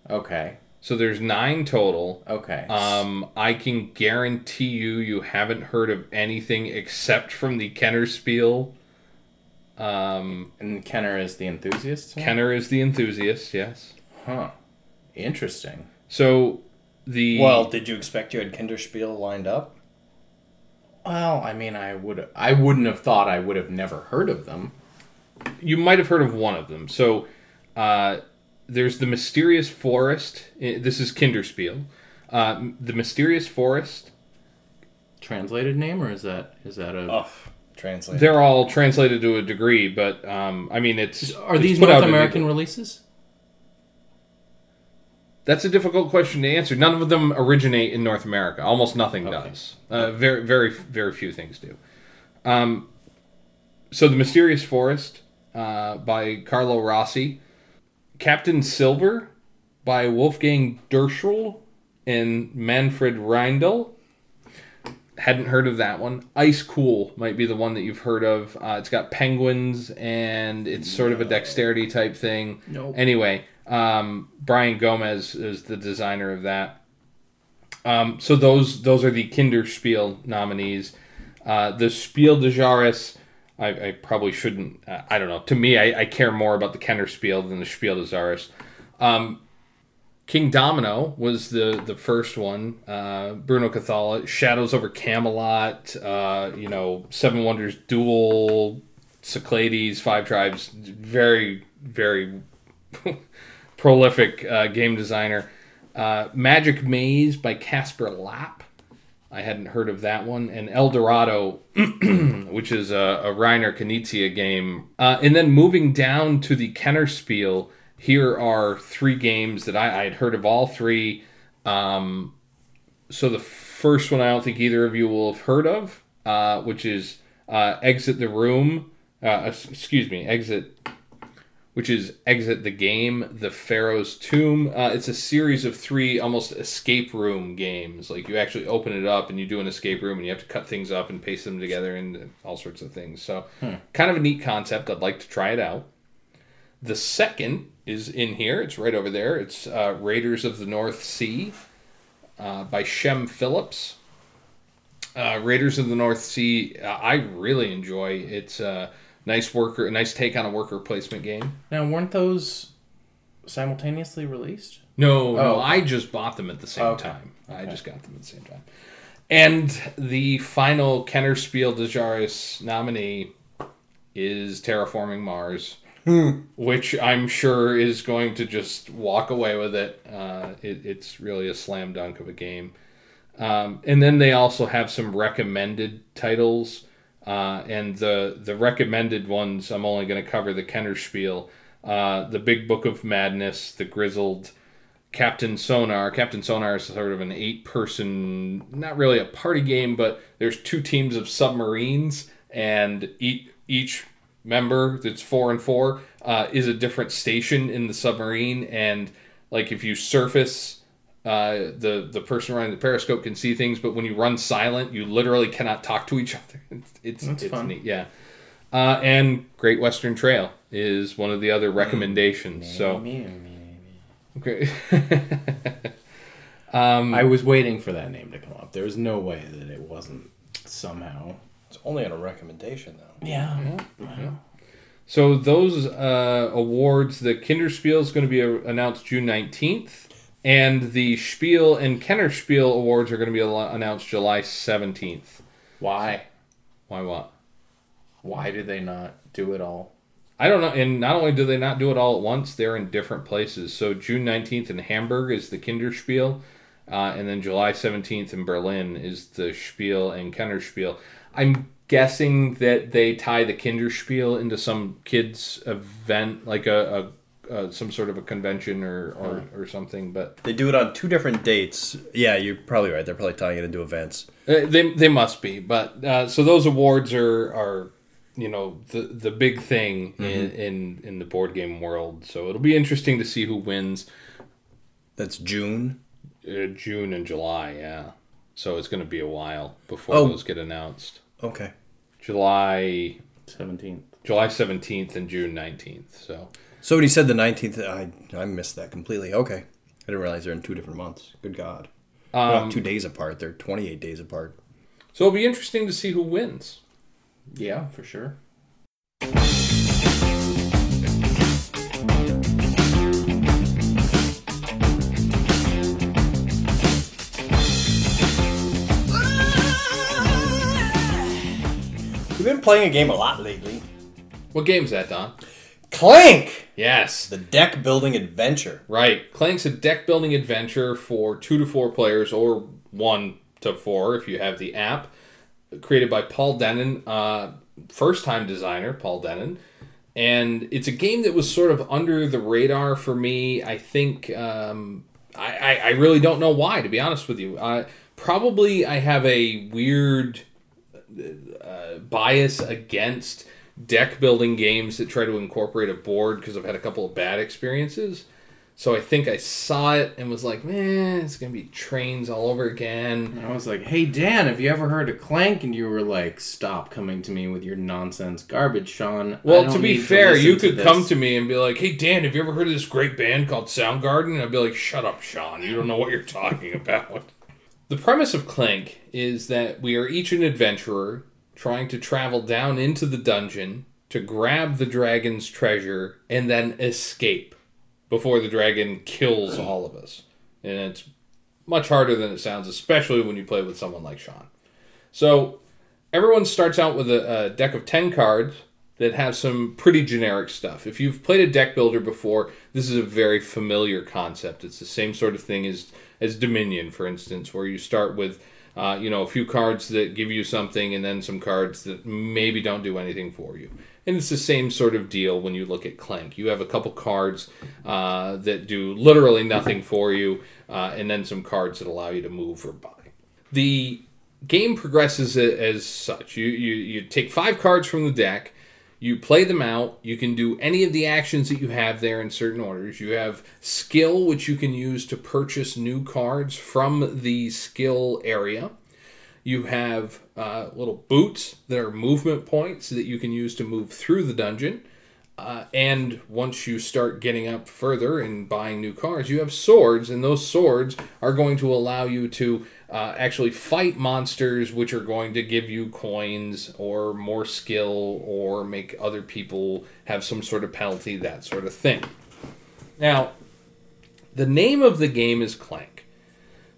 Okay. So there's nine total. Okay. Um, I can guarantee you, you haven't heard of anything except from the Kennerspiel. Um, and Kenner is the enthusiast? one? Kenner is the enthusiast, yes. Huh. Interesting. So the Well, did you expect you had Kinderspiel lined up? Well, I mean, I would I wouldn't have thought I would have never heard of them. you might have heard of one of them. So uh, there's the mysterious forest. This is Kinderspiel. Uh, the mysterious forest. Translated name, or is that is that a? Oh, translate. They're all translated to a degree, but um, I mean, it's Are it's these put North in- American releases? That's a difficult question to answer. None of them originate in North America. Almost nothing Okay. does. Uh, very, very, very few things do. Um, so, The Mysterious Forest uh, by Carlo Rossi, Captain Silver by Wolfgang Dirscherl and Manfred Reindl. Hadn't heard of that one. Ice Cool might be the one that you've heard of. Uh, it's got penguins and it's sort of a dexterity type thing. Nope. Anyway, um, Brian Gomez is the designer of that. Um, so those those are the Kinderspiel nominees. Uh, the Spiel des Jahres, I, I probably shouldn't. Uh, I don't know. To me, I, I care more about the Kennerspiel than the Spiel des Jahres. Um, Kingdomino was the the first one. Uh, Bruno Cathala, Shadows over Camelot. Uh, you know, Seven Wonders Duel, Cyclades, Five Tribes. Very very <laughs> prolific uh, game designer. Uh, Magic Maze by Kasper Lapp. I hadn't heard of that one. And El Dorado, <clears throat> which is a, a Reiner Knizia game. Uh, and then moving down to the Kennerspiel, here are three games that I, I had heard of all three. Um, so the first one I don't think either of you will have heard of, uh, which is uh, Exit the Room. Uh, excuse me, Exit which is Exit the Game, The Pharaoh's Tomb. Uh, it's a series of three almost escape room games. Like you actually open it up and you do an escape room and you have to cut things up and paste them together and all sorts of things. So, kind of a neat concept. I'd like to try it out. The second is in here. It's right over there. It's uh, Raiders of the North Sea uh, by Shem Phillips. Uh, Raiders of the North Sea, uh, I really enjoy. It's a nice worker, a nice take on a worker placement game. Now, weren't those simultaneously released? No, no, Oh. I just bought them at the same Okay. time. I just got them at the same time. And the final Kenner Spiel des Jahres nominee is Terraforming Mars, which I'm sure is going to just walk away with it. Uh, it it's really a slam dunk of a game. Um, and then they also have some recommended titles. Uh, and the the recommended ones, I'm only going to cover the Kennerspiel, uh, the Big Book of Madness, the Grizzled, Captain Sonar. Captain Sonar is sort of an eight person, not really a party game, but there's two teams of submarines, and each, each member that's four and four uh, is a different station in the submarine. And like if you surface, uh, the the person running the periscope can see things, but when you run silent, you literally cannot talk to each <laughs> other. It's it's, That's it's fun. neat, yeah. Uh, and Great Western Trail is one of the other recommendations. So okay. <laughs> um, I was waiting for that name to come up. There was no way that it wasn't somehow. It's only on a recommendation, though. Yeah. So those uh, awards, the Kinderspiel is going to be uh, announced June nineteenth, and the Spiel and Kennerspiel awards are going to be al- announced July seventeenth. Why? Why what? Why do they not do it all? I don't know. And not only do they not do it all at once, they're in different places. So June nineteenth in Hamburg is the Kinderspiel, uh, and then July seventeenth in Berlin is the Spiel and Kennerspiel. I'm guessing that they tie the Kinderspiel into some kids event, like a, a, a some sort of a convention or or, or something. But They do it on two different dates. Yeah, you're probably right. They're probably tying it into events. Uh, they they must be, but uh, so those awards are are you know the the big thing in, in in the board game world. So it'll be interesting to see who wins That's June. uh, June and July. Yeah, so it's going to be a while before Oh. those get announced. Okay. July Seventeenth. July seventeenth and June nineteenth. So So when he said the 19th, I, I missed that completely. Okay. I didn't realize they're in two different months. Good God. They're um, not two days apart. They're 28 days apart. so it'll be interesting to see who wins. Yeah, for sure. Been playing a game a lot lately. What game's that, Don? Clank! Yes, The deck building adventure. Right. Clank's a deck building adventure for two to four players or one to four if you have the app. Created by Paul Dennen, uh, first time designer, Paul Dennen. And it's a game that was sort of under the radar for me. I think um, I, I, I really don't know why, to be honest with you. Uh, probably I have a weird uh, bias against deck building games that try to incorporate a board because I've had a couple of bad experiences. So I think I saw it and was like, man, it's gonna be trains all over again. And I was like, "Hey Dan, have you ever heard of Clank?" And you were like, "Stop coming to me with your nonsense garbage, Sean." Well, to be fair, listen you could this." come to me and be like, "Hey Dan, have you ever heard of this great band called Soundgarden?" And I'd be like, "Shut up, Sean. You don't know what you're talking <laughs> about." The premise of Clank is that we are each an adventurer trying to travel down into the dungeon to grab the dragon's treasure and then escape before the dragon kills all of us. And it's much harder than it sounds, especially when you play with someone like Sean. So everyone starts out with a, a deck of 10 cards that have some pretty generic stuff. If you've played a deck builder before, this is a very familiar concept. It's the same sort of thing as, as Dominion, for instance, where you start with uh, you know a few cards that give you something and then some cards that maybe don't do anything for you. And it's the same sort of deal when you look at Clank. You have a couple cards uh, that do literally nothing for you, uh, and then some cards that allow you to move or buy. The game progresses as such. You, you you take five cards from the deck, you play them out. You can do any of the actions that you have there in certain orders. You have skill, which you can use to purchase new cards from the skill area. You have uh, little boots that are movement points that you can use to move through the dungeon. Uh, and once you start getting up further and buying new cars, you have swords, and those swords are going to allow you to uh, actually fight monsters, which are going to give you coins or more skill or make other people have some sort of penalty, that sort of thing. Now, the name of the game is Clank.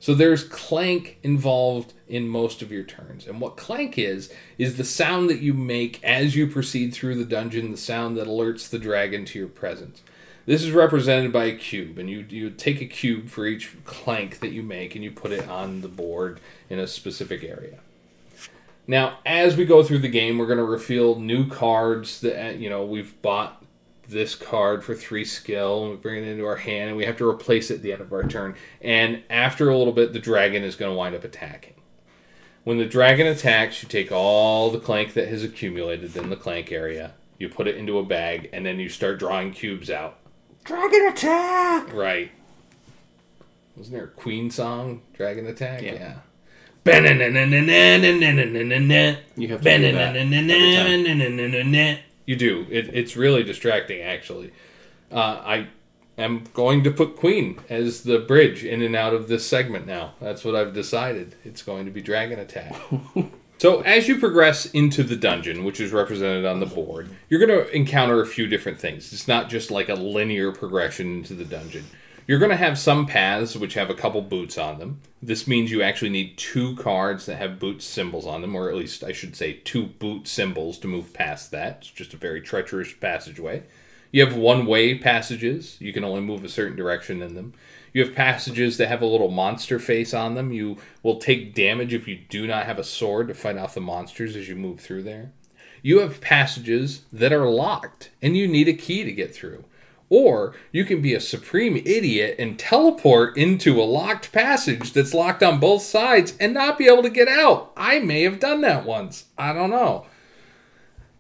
So there's clank involved in most of your turns. And what clank is, is the sound that you make as you proceed through the dungeon, the sound that alerts the dragon to your presence. This is represented by a cube, and you you take a cube for each clank that you make, and you put it on the board in a specific area. Now, as we go through the game, we're going to reveal new cards that uh, you know we've bought this card for three skill, and we bring it into our hand, and we have to replace it at the end of our turn. And after a little bit, the dragon is going to wind up attacking. When the dragon attacks, you take all the clank that has accumulated in the clank area, you put it into a bag, and then you start drawing cubes out. Dragon attack! Right. Wasn't there a Queen song, Dragon Attack? Yeah. Yeah. You You have to do that every time. You do. It, it's really distracting, actually. Uh, I am going to put Queen as the bridge in and out of this segment now. That's what I've decided. It's going to be Dragon Attack. So, as you progress into the dungeon, which is represented on the board, you're going to encounter a few different things. It's not just like a linear progression into the dungeon. You're going to have some paths which have a couple boots on them. This means you actually need two cards that have boot symbols on them, or at least I should say two boot symbols to move past that. It's just a very treacherous passageway. You have one way passages. You can only move a certain direction in them. You have passages that have a little monster face on them. You will take damage if you do not have a sword to fight off the monsters as you move through there. You have passages that are locked and you need a key to get through. Or you can be a supreme idiot and teleport into a locked passage that's locked on both sides and not be able to get out. I may have done that once. I don't know.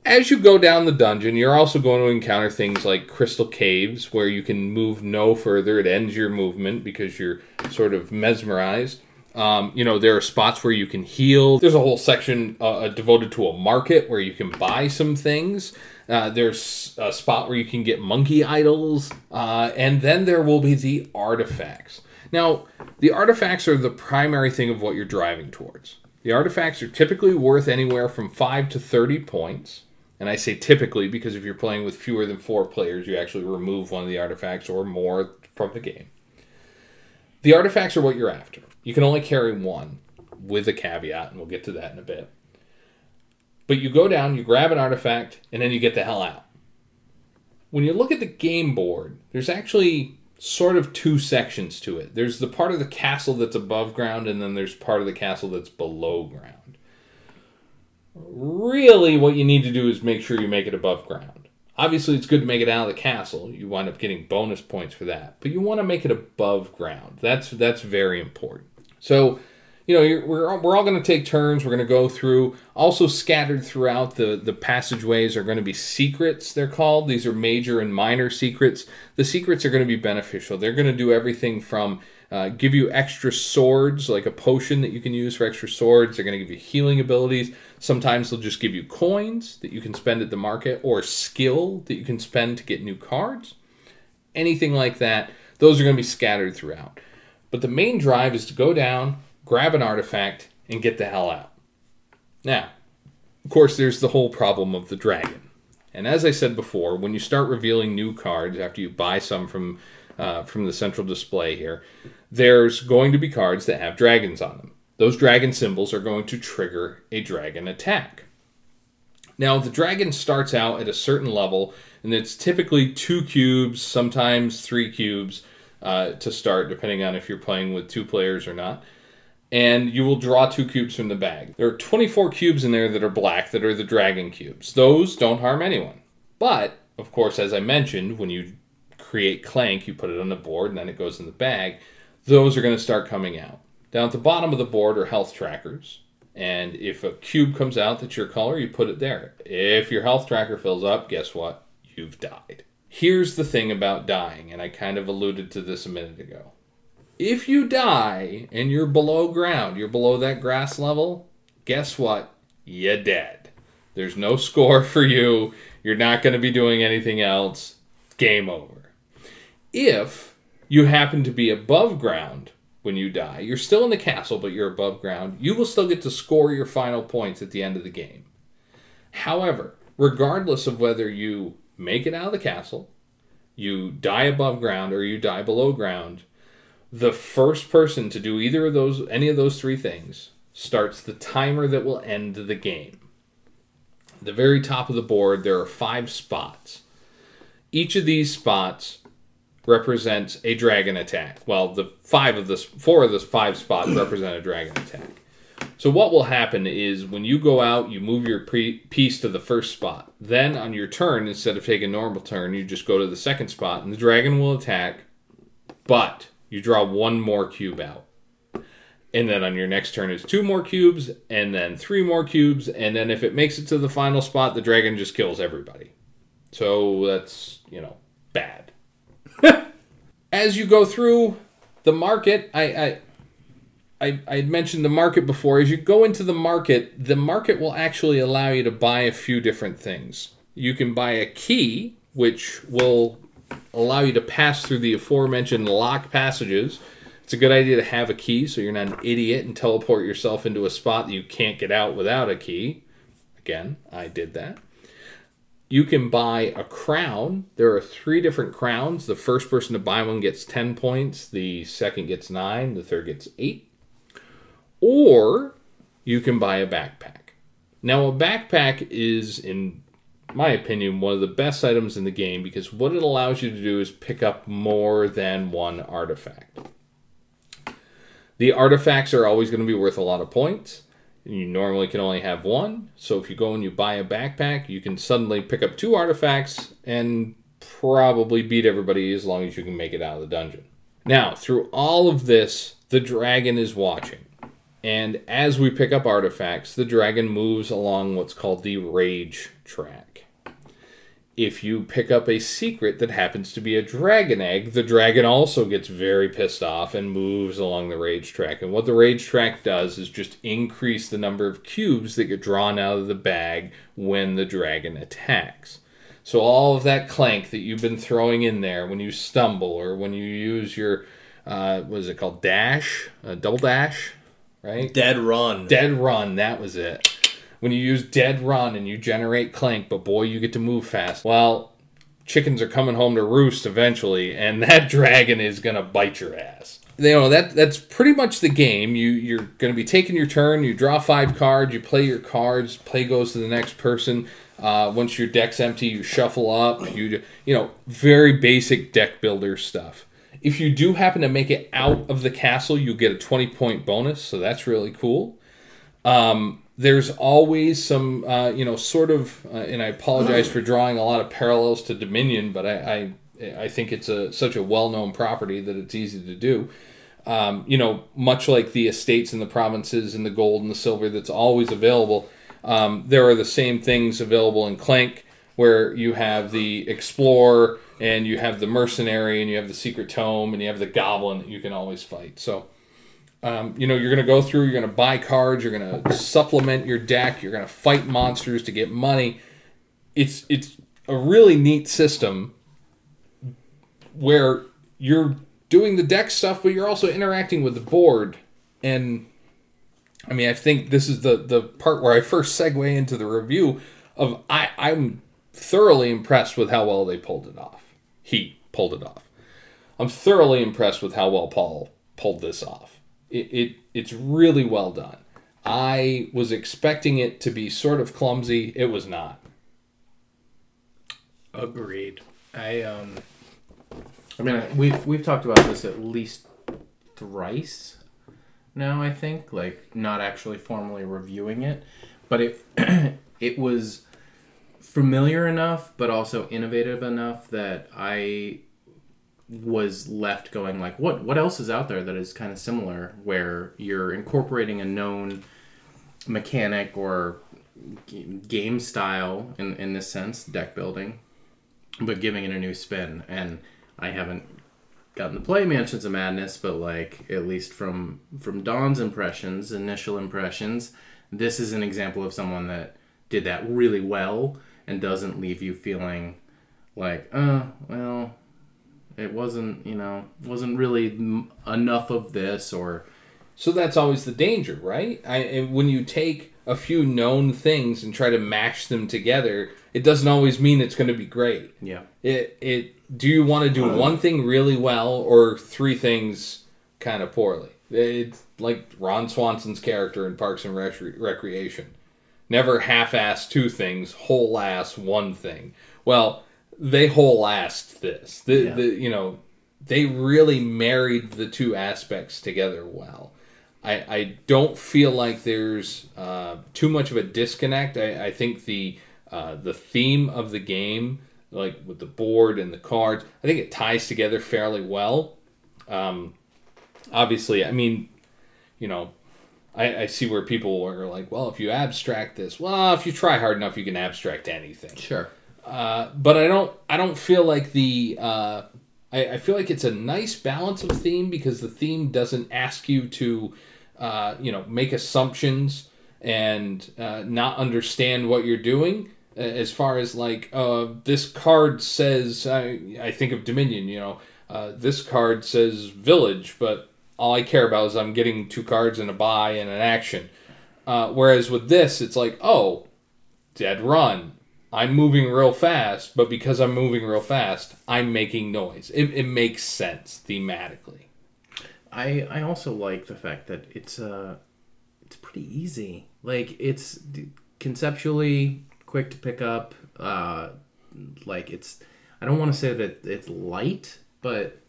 As you go down the dungeon, you're also going to encounter things like crystal caves where you can move no further. It ends your movement because you're sort of mesmerized. Um, you know, there are spots where you can heal. There's a whole section uh, devoted to a market where you can buy some things. Uh, there's a spot where you can get monkey idols. Uh, and then there will be the artifacts. Now, the artifacts are the primary thing of what you're driving towards. The artifacts are typically worth anywhere from 5 to 30 points. And I say typically because if you're playing with fewer than four players, you actually remove one of the artifacts or more from the game. The artifacts are what you're after. You can only carry one with a caveat, and we'll get to that in a bit. But you go down, you grab an artifact, and then you get the hell out. When you look at the game board, there's actually sort of two sections to it. There's the part of the castle that's above ground, and then there's part of the castle that's below ground. Really, what you need to do is make sure you make it above ground. Obviously, it's good to make it out of the castle. You wind up getting bonus points for that, but you want to make it above ground. That's that's very important. So, you know, we're we're all going to take turns. We're going to go through. Also, scattered throughout the the passageways are going to be secrets. They're called. These are major and minor secrets. The secrets are going to be beneficial. They're going to do everything from uh, give you extra swords, like a potion that you can use for extra swords. They're going to give you healing abilities. Sometimes they'll just give you coins that you can spend at the market or skill that you can spend to get new cards. Anything like that, those are going to be scattered throughout. But the main drive is to go down, grab an artifact, and get the hell out. Now, of course, there's the whole problem of the dragon. And as I said before, when you start revealing new cards after you buy some from uh, from the central display here, there's going to be cards that have dragons on them. Those dragon symbols are going to trigger a dragon attack. Now, the dragon starts out at a certain level, and it's typically two cubes, sometimes three cubes uh, to start, depending on if you're playing with two players or not. And you will draw two cubes from the bag. There are 24 cubes in there that are black that are the dragon cubes. Those don't harm anyone. But, of course, as I mentioned, when you create clank, you put it on the board and then it goes in the bag. Those are going to start coming out. Down at the bottom of the board are health trackers. And if a cube comes out that's your color, you put it there. If your health tracker fills up, guess what? You've died. Here's the thing about dying, and I kind of alluded to this a minute ago. If you die and you're below ground, you're below that grass level, guess what? You're dead. There's no score <laughs> for you. You're not going to be doing anything else. Game over. If you happen to be above ground when you die, you're still in the castle, but you're above ground, you will still get to score your final points at the end of the game. However, regardless of whether you make it out of the castle, you die above ground, or you die below ground, the first person to do either of those, any of those three things, starts the timer that will end the game. At the very top of the board, there are five spots. Each of these spots represents a dragon attack. Well, the five of the four of the five spots <clears throat> represent a dragon attack. So what will happen is when you go out, you move your pre- piece to the first spot. Then on your turn, instead of taking normal turn, you just go to the second spot, and the dragon will attack. But you draw one more cube out. And then on your next turn is two more cubes, and then three more cubes, and then if it makes it to the final spot, the dragon just kills everybody. So that's, you know, bad. <laughs> As you go through the market, I, I I, I mentioned the market before. As you go into the market, the market will actually allow you to buy a few different things. You can buy a key, which will allow you to pass through the aforementioned lock passages. It's a good idea to have a key so you're not an idiot and teleport yourself into a spot that you can't get out without a key. Again, I did that. You can buy a crown. There are three different crowns. The first person to buy one gets 10 points, the second gets 9, the third gets 8. Or you can buy a backpack. Now, a backpack is, in my opinion, one of the best items in the game because what it allows you to do is pick up more than one artifact. The artifacts are always going to be worth a lot of points. You normally can only have one. So if you go and you buy a backpack, you can suddenly pick up two artifacts and probably beat everybody as long as you can make it out of the dungeon. Now, through all of this, the dragon is watching. And as we pick up artifacts, the dragon moves along what's called the rage track. If you pick up a secret that happens to be a dragon egg, the dragon also gets very pissed off and moves along the rage track. And what the rage track does is just increase the number of cubes that get drawn out of the bag when the dragon attacks. So all of that clank that you've been throwing in there when you stumble or when you use your uh, what is it called dash, uh, double dash, right? Dead run. Dead run, that was it. When you use dead run and you generate clank, but boy, you get to move fast. Well, chickens are coming home to roost eventually, and <laughs> that dragon is gonna bite your ass. You know that that's pretty much the game. You you're gonna be taking your turn. You draw five cards. You play your cards. Play goes to the next person. Uh, once your deck's empty, you shuffle up. You you know very basic deck builder stuff. If you do happen to make it out of the castle, you get a 20 point bonus, so that's really cool. Um, there's always some, uh, you know, sort of, uh, and I apologize for drawing a lot of parallels to Dominion, but I, I, I think it's a such a well known property that it's easy to do. Um, you know, much like the estates and the provinces and the gold and the silver that's always available, um, there are the same things available in Clank, where you have the explorer and you have the mercenary and you have the secret tome and you have the goblin that you can always fight. So, um, you know, you're going to go through, you're going to buy cards, you're going to supplement your deck, you're going to fight monsters to get money. It's it's a really neat system where you're doing the deck stuff, but you're also interacting with the board. And I mean, I think this is the the part where I first segue into the review of I I'm thoroughly impressed with how well they pulled it off. He pulled it off. I'm thoroughly impressed with how well Paul pulled this off. It, it it's really well done. I was expecting it to be sort of clumsy. It was not. Agreed. I um. I mean, we've we've talked about this at least thrice now. I think like not actually formally reviewing it, but it <clears throat> it was familiar enough, but also innovative enough that I was left going like, what what else is out there that is kind of similar, where you're incorporating a known mechanic or game style in in this sense, deck building, but giving it a new spin. And I haven't gotten to play Mansions of Madness, but like at least from from Don's impressions, initial impressions, this is an example of someone that did that really well and doesn't leave you feeling like, uh, well, it wasn't, you know, wasn't really m- enough of this or So that's always the danger, right? I, and when you take a few known things and try to mash them together, it doesn't always mean it's going to be great. yeah. It it do you want to do one thing really well or three things kind of poorly? It's like Ron Swanson's character in Parks and Rec- Recreation. Never half-ass two things, whole-ass one thing. Well, they whole-assed this. The, Yeah. the you know they really married the two aspects together well. I, I don't feel like there's uh, too much of a disconnect. I, I think the uh, the theme of the game, like with the board and the cards, I think it ties together fairly well. Um, obviously, I mean, you know, I, I see where people are like, well, if you abstract this, well, if you try hard enough, you can abstract anything. Sure. Uh, but I don't I don't feel like the uh, I, I feel like it's a nice balance of theme because the theme doesn't ask you to uh, you know make assumptions and uh, not understand what you're doing uh, as far as like this card says I, I think of Dominion you know this card says village but all I care about is I'm getting two cards and a buy and an action. Whereas with this it's like oh dead run I'm moving real fast, but because I'm moving real fast, I'm making noise. It, it makes sense thematically. I I also like the fact that it's uh it's pretty easy. Like it's conceptually quick to pick up. Uh, like it's I don't want to say that it's light, but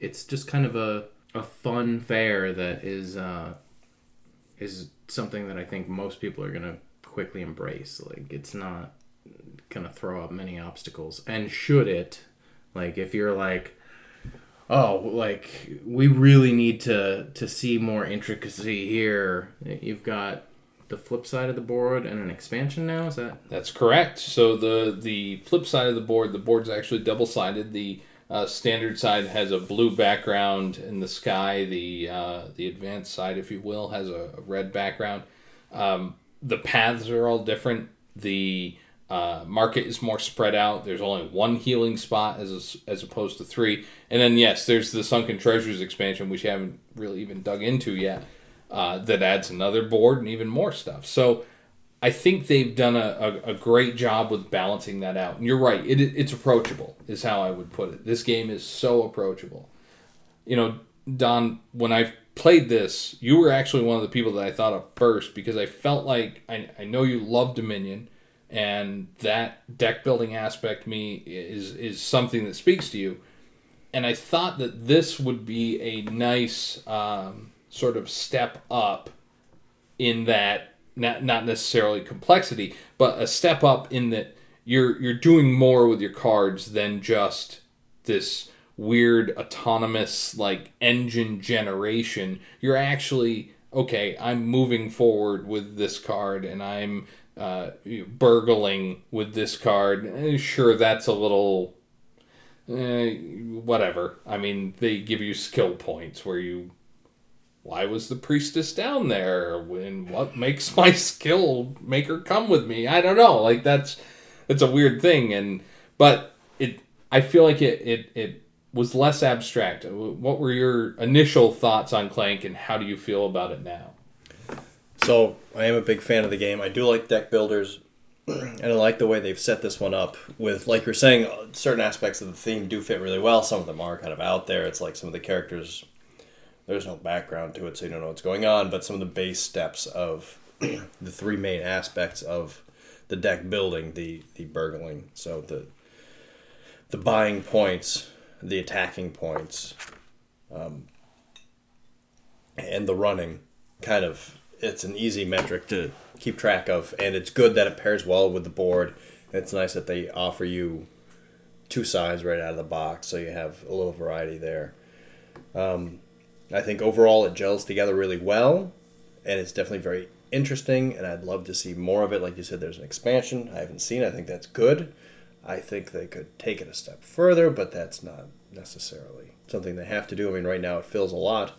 it's just kind of a a fun fare that is uh is something that I think most people are gonna quickly embrace. Like it's not gonna throw up many obstacles, and should it, like if you're like oh like we really need to to see more intricacy here you've got the flip side of the board and an expansion now is that That's correct. So the the flip side of the board, the board's actually double sided. The uh, standard side has a blue background in the sky. The uh, the advanced side, if you will, has a, a red background. Um, the paths are all different. The uh, market is more spread out. There's only one healing spot as as opposed to three. And then yes, there's the Sunken Treasures expansion, which you haven't really even dug into yet. Uh, that adds another board and even more stuff. So I think they've done a, a, a great job with balancing that out. And you're right, it, it's approachable, is how I would put it. This game is so approachable. You know, Don, when I played this, you were actually one of the people that I thought of first because I felt like I, I know you love Dominion, and that deck building aspect me is is something that speaks to you. And I thought that this would be a nice um, sort of step up in that not not necessarily complexity, but a step up in that you're you're doing more with your cards than just this weird autonomous like engine generation. You're actually okay. I'm moving forward with this card, and I'm uh, burgling with this card. Eh, Sure, that's a little. Eh, whatever. I mean, they give you skill points where you why was the priestess down there when what makes <laughs> my skill make her come with me i don't know like that's it's a weird thing and but it i feel like it it, it was less abstract what were your initial thoughts on clank and how do you feel about it now So I am a big fan of the game. I do like deck builders, <clears throat> and I like the way they've set this one up. With like you're saying, uh, certain aspects of the theme do fit really well. Some of them are kind of out there. It's like some of the characters. There's no background to it, so you don't know what's going on. But some of the base steps of <clears throat> the three main aspects of the deck building, the the burgling, so the the buying points, the attacking points, um, and the running, kind of it's an easy metric to keep track of, and it's good that it pairs well with the board. It's nice that they offer you two sides right out of the box, so you have a little variety there. Um, I think overall it gels together really well, and it's definitely very interesting. And I'd love to see more of it. Like you said, there's an expansion I haven't seen. I think that's good. I think they could take it a step further, but that's not necessarily something they have to do. I mean, right now it fills a lot.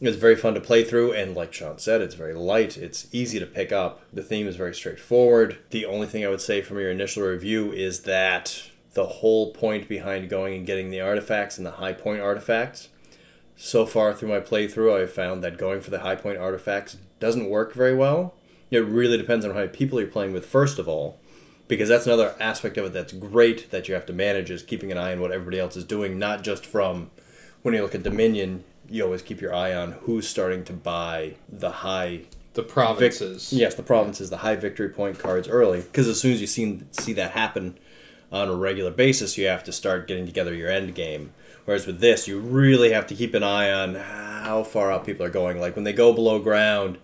It's very fun to play through, and like Sean said, it's very light. It's easy to pick up. The theme is very straightforward. The only thing I would say from your initial review is that the whole point behind going and getting the artifacts and the high point artifacts. So far through my playthrough, I've found that going for the high point artifacts doesn't work very well. It really depends on how many people you're playing with, first of all, because that's another aspect of it that's great that you have to manage is keeping an eye on what everybody else is doing, not just from when you look at Dominion, you always keep your eye on who's starting to buy the high the provinces yes the provinces the high victory point cards early because as soon as you see see that happen on a regular basis you have to start getting together your end game Whereas with this, you really have to keep an eye on how far out people are going. Like when they go below ground,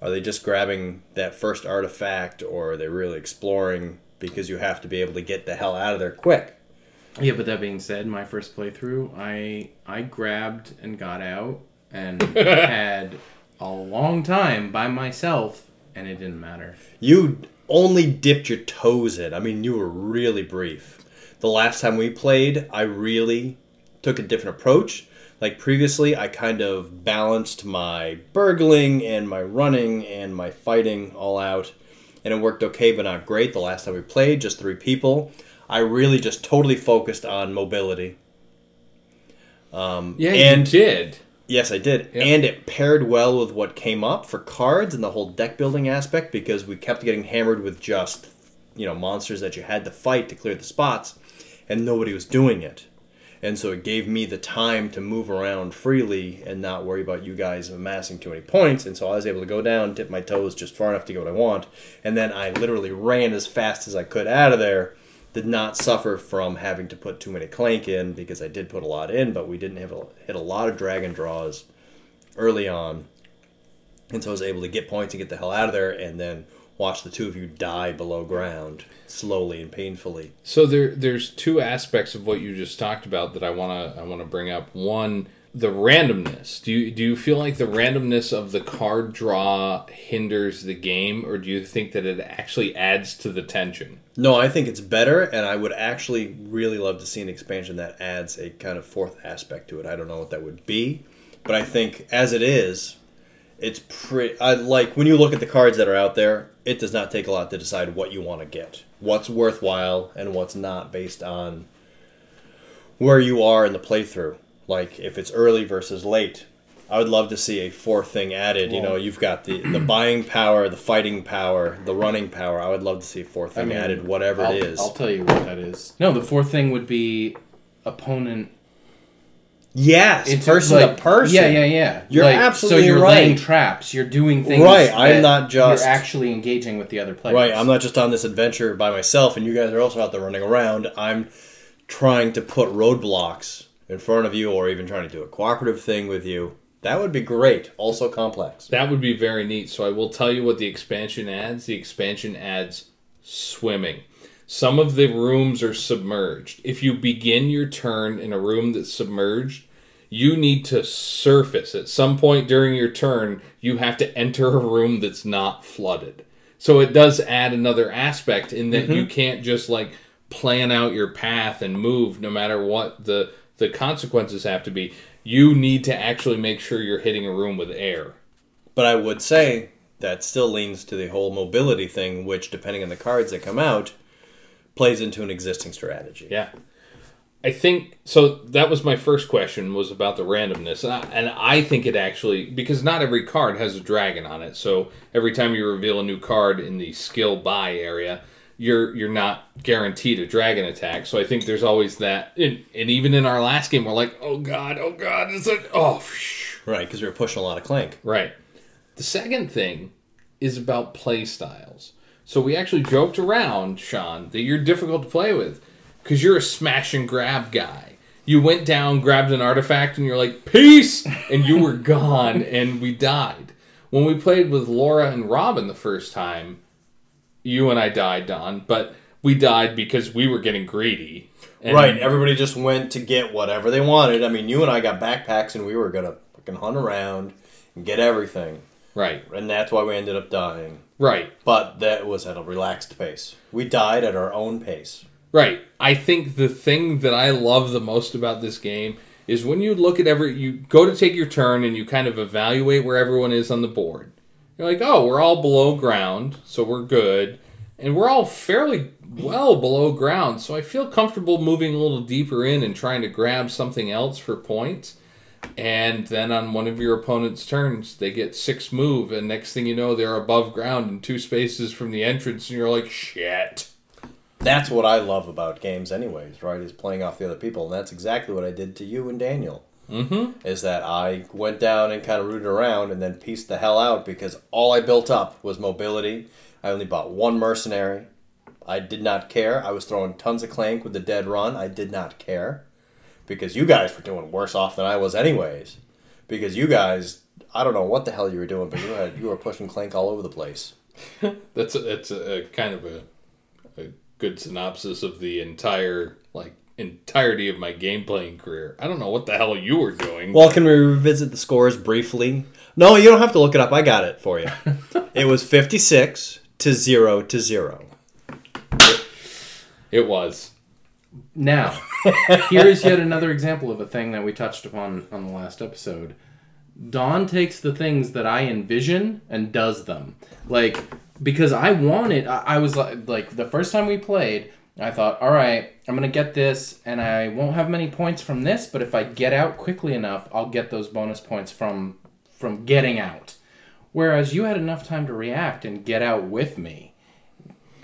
are they just grabbing that first artifact or are they really exploring because you have to be able to get the hell out of there quick? Yeah, but that being said, my first playthrough, I I grabbed and got out and <laughs> had a long time by myself, and it didn't matter. You only dipped your toes in. I mean, you were really brief. The last time we played, I really took a different approach. Like previously, I kind of balanced my burgling and my running and my fighting all out, and it worked okay, but not great. The last time we played, just three people, I really just totally focused on mobility. Um, Yeah, and you did. Yes, I did. Yeah. And it paired well with what came up for cards and the whole deck building aspect because we kept getting hammered with just, you know, monsters that you had to fight to clear the spots and nobody was doing it. And so it gave me the time to move around freely and not worry about you guys amassing too many points. And so I was able to go down, dip my toes just far enough to get what I want. And then I literally ran as fast as I could out of there. Did not suffer from having to put too many clank in because I did put a lot in, but we didn't have a, hit a lot of dragon draws early on. And so I was able to get points and get the hell out of there and then watch the two of you die below ground slowly and painfully. So there, there's two aspects of what you just talked about that I wanna, I wanna bring up. One, the randomness. Do you, do you feel like the randomness of the card draw hinders the game, or do you think that it actually adds to the tension? No, I think it's better, and I would actually really love to see an expansion that adds a kind of fourth aspect to it. I don't know what that would be, but I think as it is, it's pretty. I like when you look at the cards that are out there. It does not take a lot to decide what you want to get, what's worthwhile, and what's not, based on where you are in the playthrough. Like if it's early versus late. I would love to see a fourth thing added. You know, you've got the the <clears throat> buying power, the fighting power, the running power. I would love to see a fourth thing mean, added, whatever I'll, it is. I'll tell you what that is. No, the fourth thing would be opponent Yes, It's person like- to person. Yeah, yeah, yeah. You're Like, absolutely So you're right. laying traps. You're doing things. Right, I'm not just- You're actually engaging with the other players. Right, I'm not just on this adventure by myself, and you guys are also out there running around. I'm trying to put roadblocks in front of you, or even trying to do a cooperative thing with you. That would be great. Also complex. That would be very neat. So I will tell you what the expansion adds. The expansion adds swimming. Some of the rooms are submerged. If you begin your turn in a room that's submerged, you need to surface at some point during your turn. You have to enter a room that's not flooded. So it does add another aspect in that you mm-hmm. can't just like plan out your path and move no matter what the the consequences have to be. You need to actually make sure you're hitting a room with air. But I would say that still leans to the whole mobility thing, which, depending on the cards that come out, plays into an existing strategy. Yeah. I think so. That was my first question was about the randomness, and I, and I think it actually because not every card has a dragon on it. So every time you reveal a new card in the skill buy area, you're you're not guaranteed a dragon attack. So I think there's always that. And, and even in our last game, we're like, oh god, oh god, is it? Oh, phew. Right, because we were pushing a lot of clank. Right. The second thing is about play styles. So we actually joked around, Sean, that you're difficult to play with because you're a smash and grab guy. You went down, grabbed an artifact, and you're like, peace! And you were <laughs> gone, and we died. When we played with Laura and Robin the first time, you and I died, Don, but we died because we were getting greedy. And- right, everybody just went to get whatever they wanted. I mean, you and I got backpacks, and we were gonna fucking hunt around and get everything, Right, and that's why we ended up dying. right. But that was at a relaxed pace. We died at our own pace. Right. I think the thing that I love the most about this game is when you look at every you go to take your turn and you kind of evaluate where everyone is on the board. You're like, "Oh, we're all below ground, so we're good." And we're all fairly well below ground, so I feel comfortable moving a little deeper in and trying to grab something else for points. And then on one of your opponent's turns, they get six move, and next thing you know, they're above ground in two spaces from the entrance, and you're like, shit. That's what I love about games, anyways. Right, is playing off the other people, and that's exactly what I did to you and Daniel. Mm-hmm. Is that I went down and kind of rooted around, and then pieced the hell out because all I built up was mobility. I only bought one mercenary. I did not care. I was throwing tons of clank with the dead run. I did not care because you guys were doing worse off than I was, anyways. Because you guys, I don't know what the hell you were doing, but you had you were pushing Clank all over the place. <laughs> That's a, that's a, a kind of a, a good synopsis of the entire entirety of my game playing career. I don't know what the hell you were doing. Well, can we revisit the scores briefly? No, you don't have to look it up. I got it for you. <laughs> it was 56 to 0 to 0. it was. Now, <laughs> here's yet another example of a thing that we touched upon on the last episode. Don takes the things that I envision and does them. Like, because I wanted, I, I was like, like, the first time we played, I thought, all right, I'm going to get this, and I won't have many points from this, but if I get out quickly enough, I'll get those bonus points from from getting out. Whereas you had enough time to react and get out with me.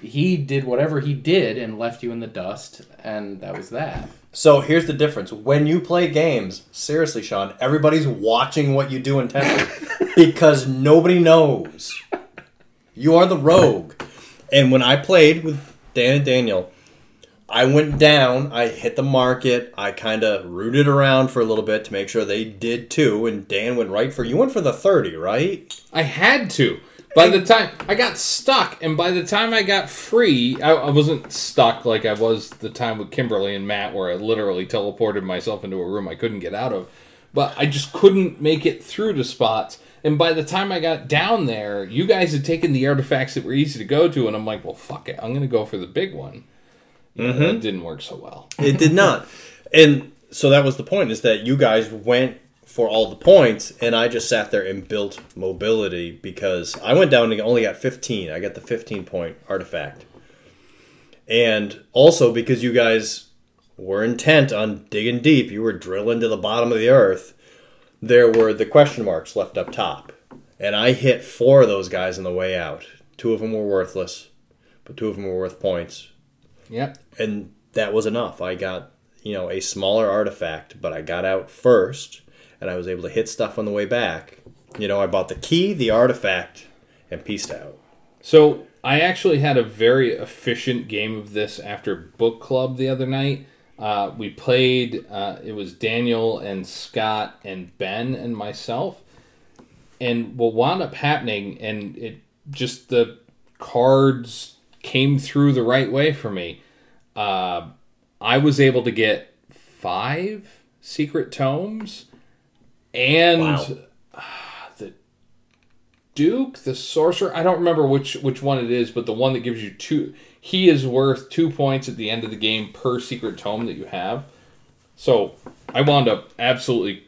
He did whatever he did and left you in the dust, and that was that. So here's the difference. When you play games, seriously, Sean, everybody's watching what you do intently <laughs> because nobody knows. You are the rogue. And when I played with Dan and Daniel, I went down, I hit the market, I kind of rooted around for a little bit to make sure they did too, and Dan went right for you went for the 30, right? I had to. By the time I got stuck, and by the time I got free, I, I wasn't stuck like I was the time with Kimberly and Matt, where I literally teleported myself into a room I couldn't get out of. But I just couldn't make it through to spots. And by the time I got down there, you guys had taken the artifacts that were easy to go to, and I'm like, well, fuck it. I'm going to go for the big one. Yeah, mm-hmm. That didn't work so well. It did not. <laughs> And so that was the point is that you guys went for all the points and I just sat there and built mobility because I went down and only got 15. I got the 15 point artifact. And also because you guys were intent on digging deep, you were drilling to the bottom of the earth, there were the question marks left up top. And I hit four of those guys on the way out. Two of them were worthless, but two of them were worth points Yep. and that was enough. I got you know a smaller artifact, but I got out first, and I was able to hit stuff on the way back. You know, I bought the key, the artifact, and pieced out. So I actually had a very efficient game of this after book club the other night. Uh, we played. Uh, it was Daniel and Scott and Ben and myself. And what wound up happening, and it just the cards came through the right way for me. Uh, I was able to get five secret tomes, and Wow. <sighs> the Duke, the sorcerer. I don't remember which which one it is, but the one that gives you two. He is worth two points at the end of the game per secret tome that you have. So I wound up absolutely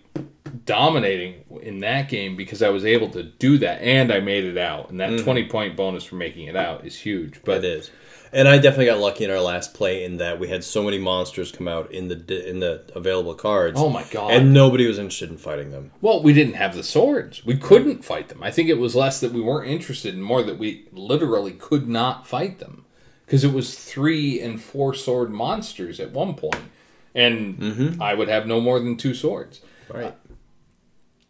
dominating in that game because I was able to do that and I made it out. And that mm-hmm. twenty point bonus for making it out is huge. But It is, and I definitely got lucky in our last play in that we had so many monsters come out in the in the available cards. oh my god! And nobody was interested in fighting them. Well, we didn't have the swords. We couldn't fight them. I think it was less that we weren't interested and more that we literally could not fight them because it was three and four sword monsters at one point, and mm-hmm. I would have no more than two swords. Right.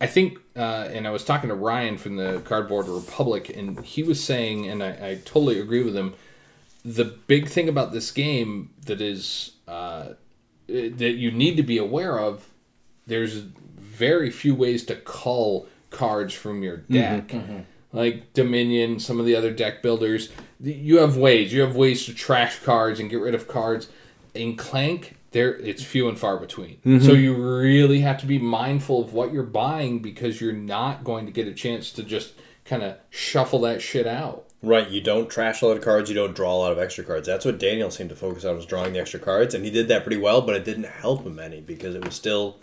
I think, uh, and I was talking to Ryan from the Cardboard Republic, and he was saying, and I, I totally agree with him. The big thing about this game that is uh, that you need to be aware of, there's very few ways to cull cards from your deck. Like Dominion, some of the other deck builders, you have ways. You have ways to trash cards and get rid of cards. In Clank, there it's few and far between. Mm-hmm. So you really have to be mindful of what you're buying because you're not going to get a chance to just kind of shuffle that shit out. Right, you don't trash a lot of cards, you don't draw a lot of extra cards. That's what Daniel seemed to focus on was drawing the extra cards, and he did that pretty well, but it didn't help him any because it was still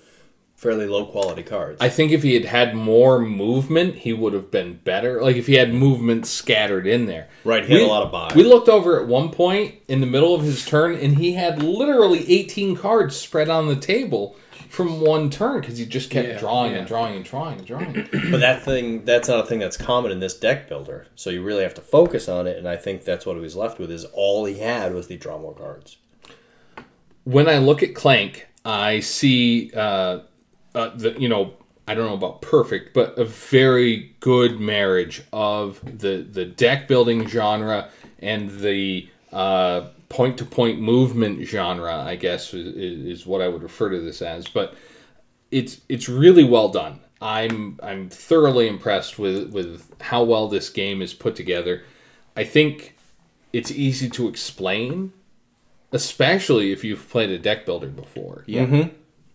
fairly low quality cards. I think if he had had more movement, he would have been better. Like if he had movement scattered in there. Right, he had a lot of buy. We looked over at one point in the middle of his turn, and he had literally 18 cards spread on the table from one turn because he just kept Yeah, drawing yeah. and drawing and drawing and drawing. <clears throat> But that thing, that's not a thing that's common in this deck builder. So you really have to focus on it, and I think that's what he was left with. Is all he had was the draw more cards. when I look at Clank, I see uh, uh, the you know I don't know about perfect, but a very good marriage of the the deck building genre and the point to point movement genre, I guess is, is what I would refer to this as. But it's it's really well done. I'm I'm thoroughly impressed with with how well this game is put together. I think it's easy to explain, especially if you've played a deck builder before. Yeah.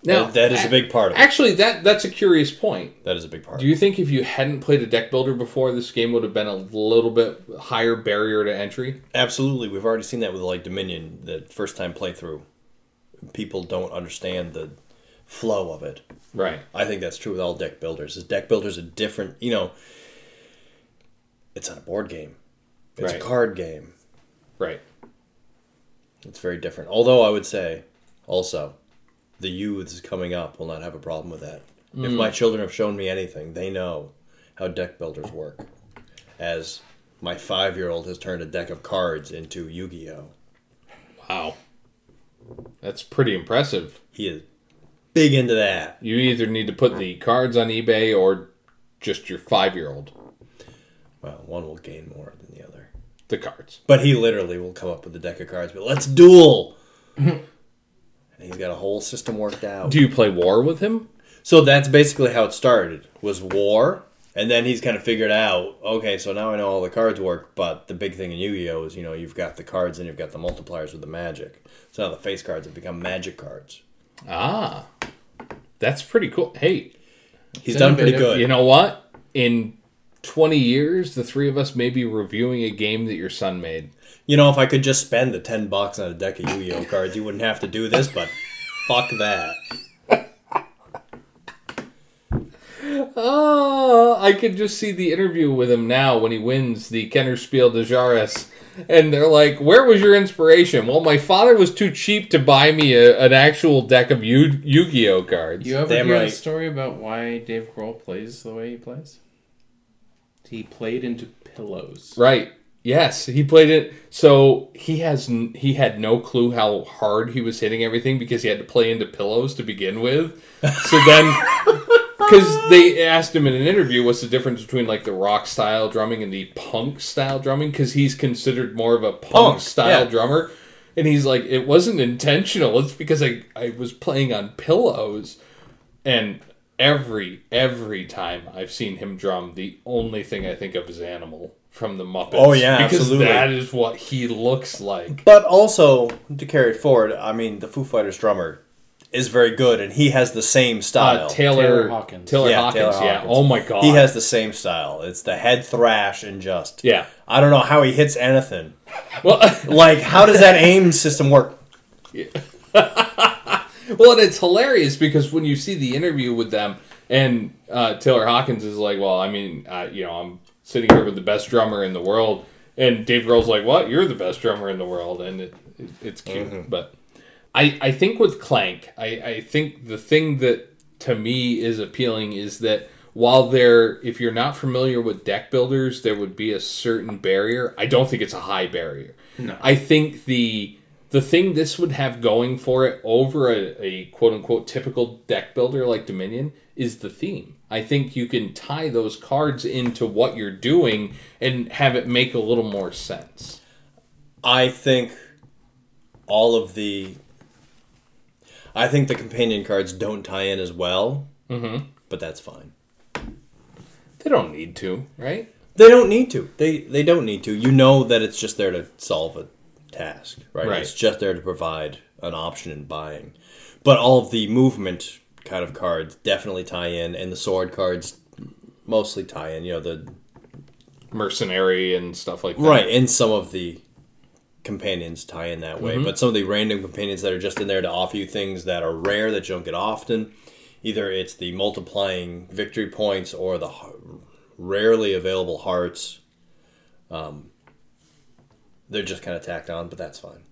Now That- that is a big part of it. Actually, that that's a curious point. That is a big part. Do you think if you hadn't played a deck builder before, this game would have been a little bit higher barrier to entry? Absolutely, we've already seen that with like Dominion, the first time playthrough. People don't understand the flow of it. Right. I think that's true with all deck builders. Is deck builders a different, you know, it's not a board game. It's Right. a card game. Right. It's very different. Although I would say also the youths coming up will not have a problem with that. If mm. my children have shown me anything, they know how deck builders work. As my 5-year-old has turned a deck of cards into Yu-Gi-Oh. Wow. That's pretty impressive. He is big into that. You either need to put the cards on eBay or just your five year old. Well, one will gain more than the other. The cards. But he literally will come up with a deck of cards, but let's duel. <laughs> and he's got a whole system worked out. Do you play war with him? So that's basically how it started. Was war, and then he's kind of figured out, okay, so now I know all the cards work, but the big thing in Yu-Gi-Oh is, you know, you've got the cards and you've got the multipliers with the magic. So now the face cards have become magic cards. Ah. That's pretty cool. Hey, He's done pretty good. you know what? In 20 years, the three of us may be reviewing a game that your son made. You know, if I could just spend the 10 bucks on a deck of Yu-Gi-Oh cards, you wouldn't have to do this, but fuck that. Oh, I could just see the interview with him now when he wins the Kennerspiel des Jahres. And they're like, Where was your inspiration? Well, my father was too cheap to buy me a, an actual deck of Yu Gi Oh cards. You ever Damn hear right. the story about why Dave Grohl plays the way he plays? He played into pillows. Right. Yes, he played it. So he has he had no clue how hard he was hitting everything because he had to play into pillows to begin with. So then, <laughs> because they asked him in an interview, what's the difference between like the rock style drumming and the punk style drumming? Because he's considered more of a punk, Punk, style yeah. drummer, and he's like, it wasn't intentional. It's because I I was playing on pillows, and every every time I've seen him drum, the only thing I think of is Animal from the Muppets. Oh, yeah, because absolutely. that is what he looks like. But also, to carry it forward, I mean, the Foo Fighters drummer is very good, and he has the same style. Uh, Taylor, Taylor Hawkins. Taylor Yeah, Hawkins. Taylor Yeah. Oh my god. He has the same style. It's the head thrash and just. Yeah. I don't know how he hits anything. <laughs> Well, <laughs> Like, how does that aim system work? <laughs> well, and it's hilarious because when you see the interview with them, and uh, Taylor Hawkins is like, "Well, I mean, uh, you know, I'm sitting here with the best drummer in the world," and Dave Grohl's like, "What? You're the best drummer in the world," and it, it, it's cute. Mm-hmm. But I, I think with Clank, I, I think the thing that to me is appealing is that while there, if you're not familiar with deck builders, there would be a certain barrier. I don't think it's a high barrier. No. I think the the thing this would have going for it over a, a quote unquote typical deck builder like Dominion is the theme. I think you can tie those cards into what you're doing and have it make a little more sense. I think all of the. I think the companion cards don't tie in as well, Mm-hmm. but that's fine. They don't need to, right? They don't need to. They they don't need to. You know that it's just there to solve a task, right? Right. It's just there to provide an option in buying. But all of the movement kind of cards definitely tie in, and the sword cards mostly tie in. You know the Mercenary and stuff like that. right, and some of the companions tie in that Mm-hmm. way. But some of the random companions that are just in there to offer you things that are rare that you don't get often. Either it's the multiplying victory points or the rarely available hearts. Um, they're just kind of tacked on, but that's fine.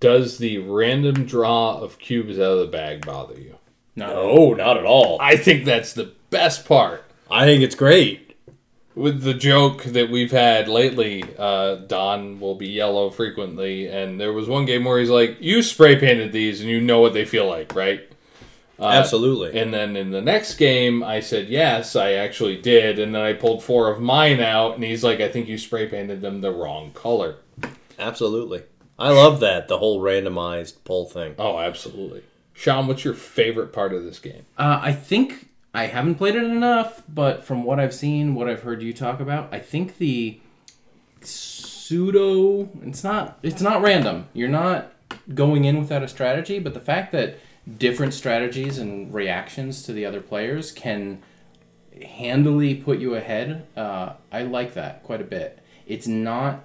Does the random draw of cubes out of the bag bother you? No. not at all. I think that's the best part. I think it's great. with the joke that we've had lately, uh, Don will be yellow frequently, and there was one game where he's like, "You spray painted these, and you know what they feel like, right?" Absolutely. And then in the next game, I said, "Yes, I actually did," and then I pulled four of mine out, and he's like, "I think you spray painted them the wrong color." Absolutely. I love that the whole randomized poll thing. Oh, absolutely. Sean, what's your favorite part of this game? Uh, I think I haven't played it enough, but from what I've seen, what I've heard you talk about, I think the pseudo it's not it's not random. You're not going in without a strategy, but the fact that different strategies and reactions to the other players can handily put you ahead, uh, I like that quite a bit. It's not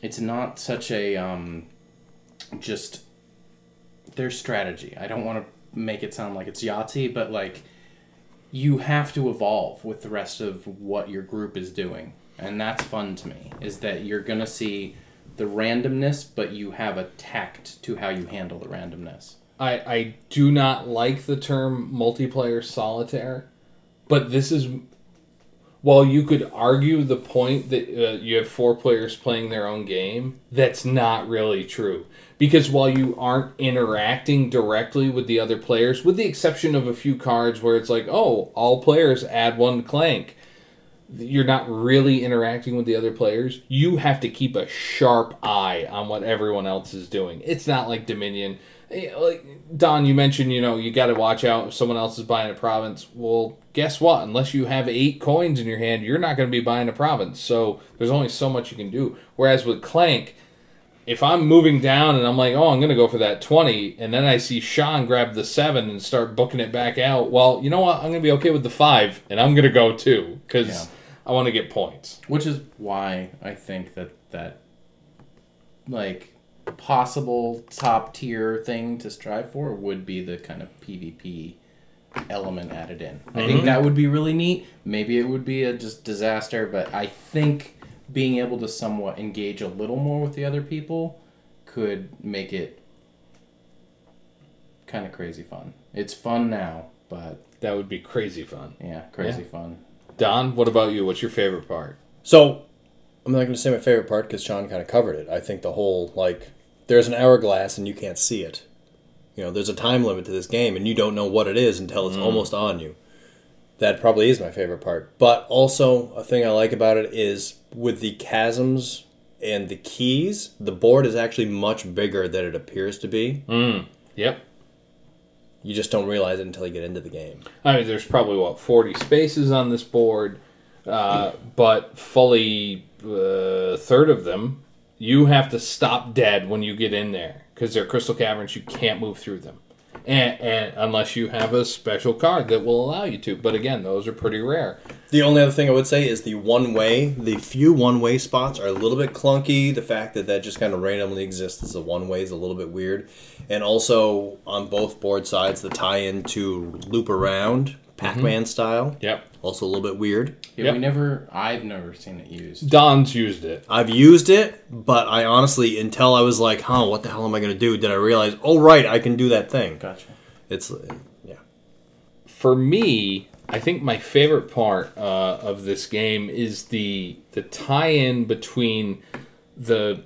it's not such a um, just their strategy. I don't want to make it sound like it's Yahtzee, but like you have to evolve with the rest of what your group is doing. And that's fun to me, is that you're going to see the randomness, but you have a tact to how you handle the randomness. I, I do not like the term multiplayer solitaire, but this is while you could argue the point that uh, you have four players playing their own game, that's not really true. Because while you aren't interacting directly with the other players, with the exception of a few cards where it's like, oh, all players add one clank, you're not really interacting with the other players. You have to keep a sharp eye on what everyone else is doing. It's not like Dominion eh, like Don, you mentioned, you know, you got to watch out if someone else is buying a province. Well, guess what? Unless you have eight coins in your hand, you're not going to be buying a province. So there's only so much you can do. Whereas with Clank, if I'm moving down and I'm like, oh, I'm going to go for that 20, and then I see Sean grab the 7 and start booking it back out, well, you know what? I'm going to be okay with the 5, and I'm going to go too, because yeah. I want to get points. Which is why I think that, that like, possible top tier thing to strive for would be the kind of PvP element added in. Mm-hmm. I think mm-hmm. that would be really neat. Maybe it would be a just disaster, but I think being able to somewhat engage a little more with the other people could make it kind of crazy fun. It's fun now, but that would be crazy fun. Yeah, crazy yeah. fun. Don, what about you? What's your favorite part? So, I'm not going to say my favorite part because Sean kind of covered it. I think the whole like there's an hourglass and you can't see it. You know, there's a time limit to this game and you don't know what it is until it's mm. almost on you. That probably is my favorite part. But also, a thing I like about it is with the chasms and the keys, the board is actually much bigger than it appears to be. Mm. Yep. You just don't realize it until you get into the game. I mean, there's probably, what, 40 spaces on this board, uh, but fully a uh, third of them you have to stop dead when you get in there because they're crystal caverns. You can't move through them, and, and unless you have a special card that will allow you to. But again, those are pretty rare. The only other thing I would say is the one way. The few one way spots are a little bit clunky. The fact that that just kind of randomly exists as a one way is a little bit weird. And also on both board sides, the tie in to loop around Pac Man mm-hmm. style. Yep. Also a little bit weird. Yeah, yep. we never. I've never seen it used. Don's used it. I've used it, but I honestly, until I was like, "Huh, what the hell am I going to do?" Did I realize? Oh, right, I can do that thing. Gotcha. It's yeah. For me, I think my favorite part uh, of this game is the the tie-in between the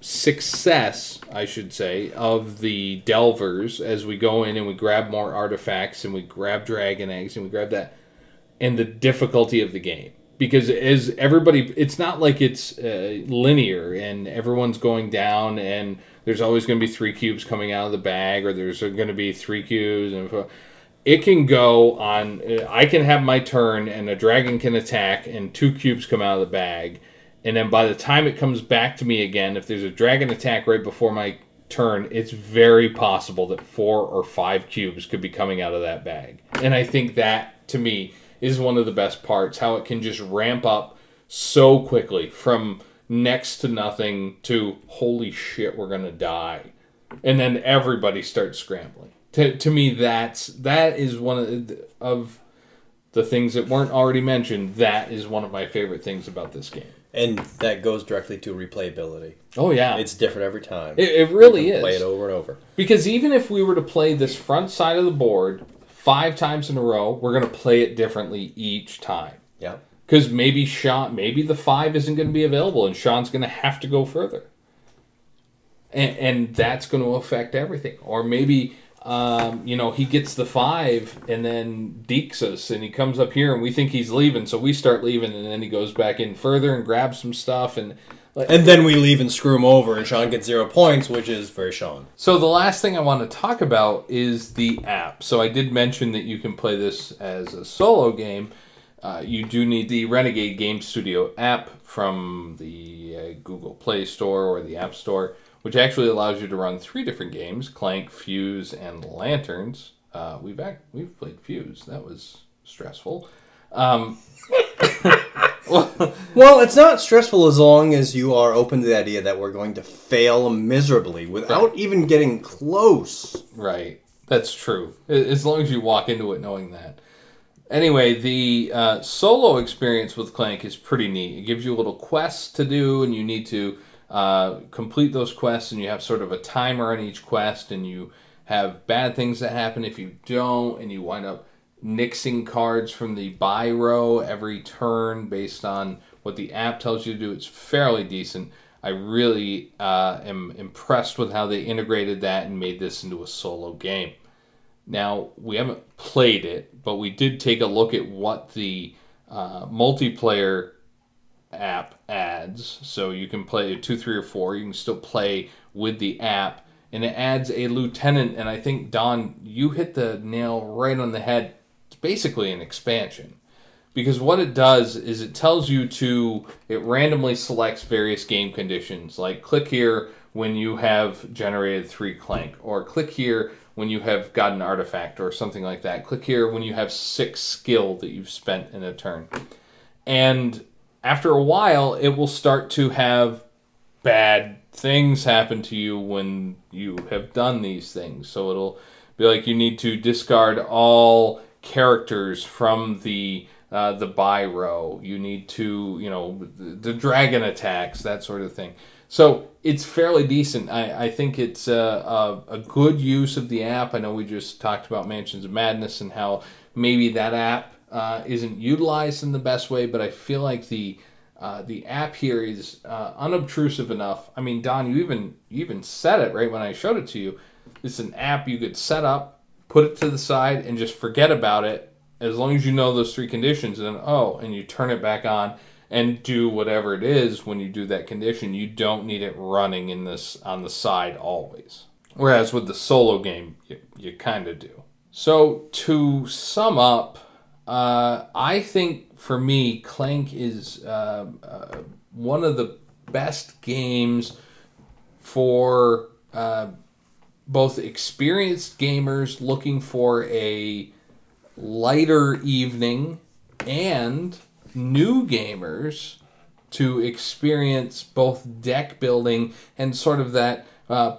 success, I should say, of the delvers as we go in and we grab more artifacts and we grab dragon eggs and we grab that, and the difficulty of the game. Because as everybody, it's not like it's uh, linear and everyone's going down and there's always going to be three cubes coming out of the bag or there's going to be three cubes and it can go on. Uh, I can have my turn and a dragon can attack and two cubes come out of the bag and then by the time it comes back to me again, if there's a dragon attack right before my turn, it's very possible that four or five cubes could be coming out of that bag. And I think that, to me, is one of the best parts how it can just ramp up so quickly from next to nothing to holy shit, we're going to die. And then everybody starts scrambling. To, to me, that's that is one of the, of the things that weren't already mentioned. That is one of my favorite things about this game and that goes directly to replayability. Oh yeah, it's different every time. It, it really is. Play it over and over. Because even if we were to play this front side of the board five times in a row, we're going to play it differently each time. Yeah. Because maybe Sean, maybe the five isn't going to be available, and Sean's going to have to go further, and, and that's going to affect everything. Or maybe um, you know, he gets the five and then deeks us, and he comes up here, and we think he's leaving, so we start leaving, and then he goes back in further and grabs some stuff, and And then we leave and screw him over, and Sean gets zero points, which is very Sean. So the last thing I want to talk about is the app. So I did mention that you can play this as a solo game. Uh, you do need the Renegade Game Studio app from the uh, Google Play Store or the App Store, which actually allows you to run three different games: Clank, Fuse, and Lanterns. Uh, we've act- we've played Fuse. That was stressful. Um, <laughs> Well, it's not stressful as long as you are open to the idea that we're going to fail miserably without even getting close. Right. That's true. As long as you walk into it knowing that. Anyway, the uh, solo experience with Clank is pretty neat. It gives you a little quests to do, and you need to uh, complete those quests, and you have sort of a timer on each quest, and you have bad things that happen if you don't, and you wind up nixing cards from the buy row every turn based on what the app tells you to do. It's fairly decent. I really uh, am impressed with how they integrated that and made this into a solo game. Now, we haven't played it, but we did take a look at what the uh, multiplayer app adds. So you can play two, three, or four. You can still play with the app, and it adds a lieutenant. And I think, Don, you hit the nail right on the head. It's basically an expansion. Because what it does is it tells you to, it randomly selects various game conditions, like click here when you have generated three clank, or click here when you have got an artifact, or something like that. Click here when you have six skill that you've spent in a turn. And after a while, it will start to have bad things happen to you when you have done these things. So it'll be like you need to discard all characters from the uh, the buy row. You need to, you know, the, the dragon attacks, that sort of thing. So it's fairly decent. I, I think it's a, a, a good use of the app. I know we just talked about Mansions of Madness and how maybe that app uh, isn't utilized in the best way, but I feel like the uh, the app here is uh, unobtrusive enough. I mean, Don, you even you even said it right when I showed it to you. It's an app you could set up, put it to the side, and just forget about it as long as you know those three conditions. And then oh, and you turn it back on and do whatever it is when you do that condition. You don't need it running in this on the side always. Whereas with the solo game, you, you kind of do. So to sum up, uh, I think for me, Clank is uh, uh, one of the best games for uh, both experienced gamers looking for a lighter evening and new gamers to experience both deck building and sort of that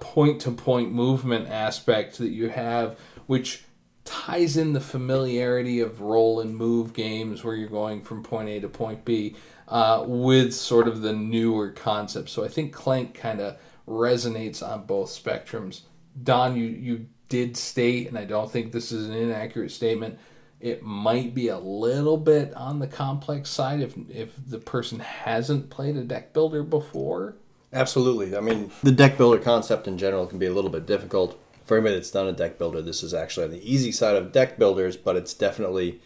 point to point movement aspect that you have, which ties in the familiarity of roll and move games where you're going from point A to point B uh, with sort of the newer concept. So I think Clank kind of resonates on both spectrums. Don, you, you did state, and I don't think this is an inaccurate statement, it might be a little bit on the complex side if, if the person hasn't played a deck builder before. Absolutely. I mean, the deck builder concept in general can be a little bit difficult. For anybody that's done a deck builder, this is actually on the easy side of deck builders, but it's definitely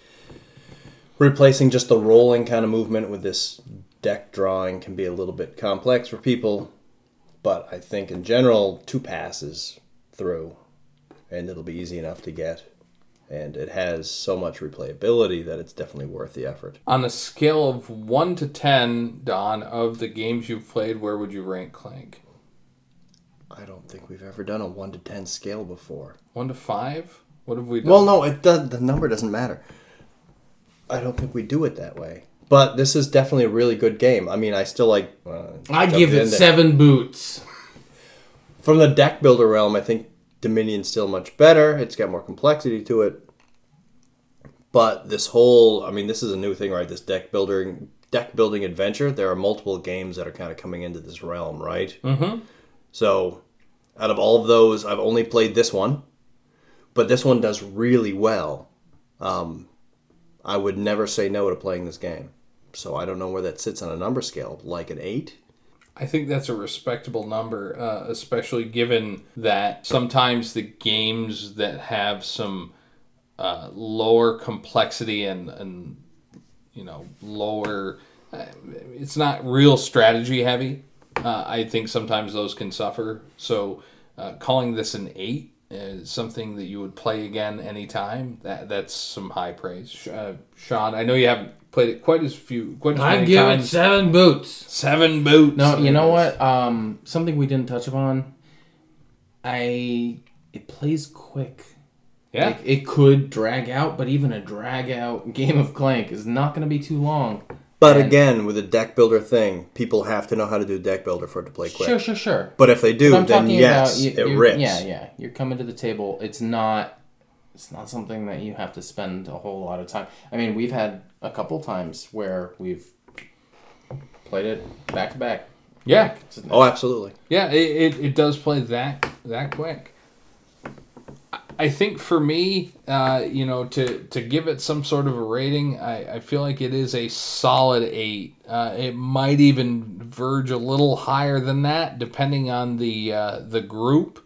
replacing just the rolling kind of movement with this deck drawing can be a little bit complex for people. But I think in general, two passes through, and it'll be easy enough to get. And it has so much replayability that it's definitely worth the effort. On a scale of 1 to 10, Don, of the games you've played, where would you rank Clank? I don't think we've ever done a 1 to 10 scale before. 1 to 5? What have we done? Well, no, it does. The number doesn't matter. I don't think we do it that way. But this is definitely a really good game. I mean, I still like. Uh, I give it in there. seven boots. From the deck builder realm, I think Dominion's still much better. It's got more complexity to it. But this whole, I mean, this is a new thing, right? This deck building, deck building adventure. There are multiple games that are kind of coming into this realm, right? Mm-hmm. So, out of all of those, I've only played this one, but this one does really well. Um, I would never say no to playing this game. So I don't know where that sits on a number scale, like an eight. I think that's a respectable number, uh, especially given that sometimes the games that have some uh, lower complexity and, and you know lower, uh, it's not real strategy heavy. Uh, I think sometimes those can suffer. So uh, calling this an eight is something that you would play again anytime. That that's some high praise. Uh, Sean, I know you haven't played it quite as few, quite as I many give it times. seven boots. Seven boots. No, you know what? Um, something we didn't touch upon. I it plays quick. Yeah. Like, it could drag out, but even a drag out <laughs> game of Clank is not going to be too long. But And- again, with a deck builder thing, people have to know how to do deck builder for it to play quick. Sure, sure, sure. But if they do, But I'm then talking yes, about you, it rips. Yeah, yeah. You're coming to the table. It's not. It's not something that you have to spend a whole lot of time. I mean, we've had a couple times where we've played it back to back. Yeah. Oh, absolutely. Yeah, it, it, it does play that that quick. I- think for me, uh, you know, to, to give it some sort of a rating, I, I feel like it is a solid eight. Uh, it might even verge a little higher than that, depending on the uh, the group.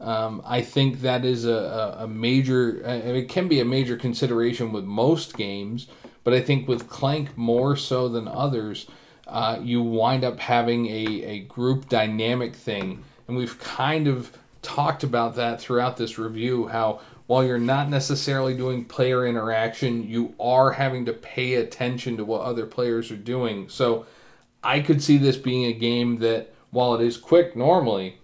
Um, I think that is a, a, a major. Uh, it can be a major consideration with most games, but I think with Clank more so than others, uh, you wind up having a, a group dynamic thing, and we've kind of talked about that throughout this review. How while you're not necessarily doing player interaction, you are having to pay attention to what other players are doing. So I could see this being a game that, while it is quick normally,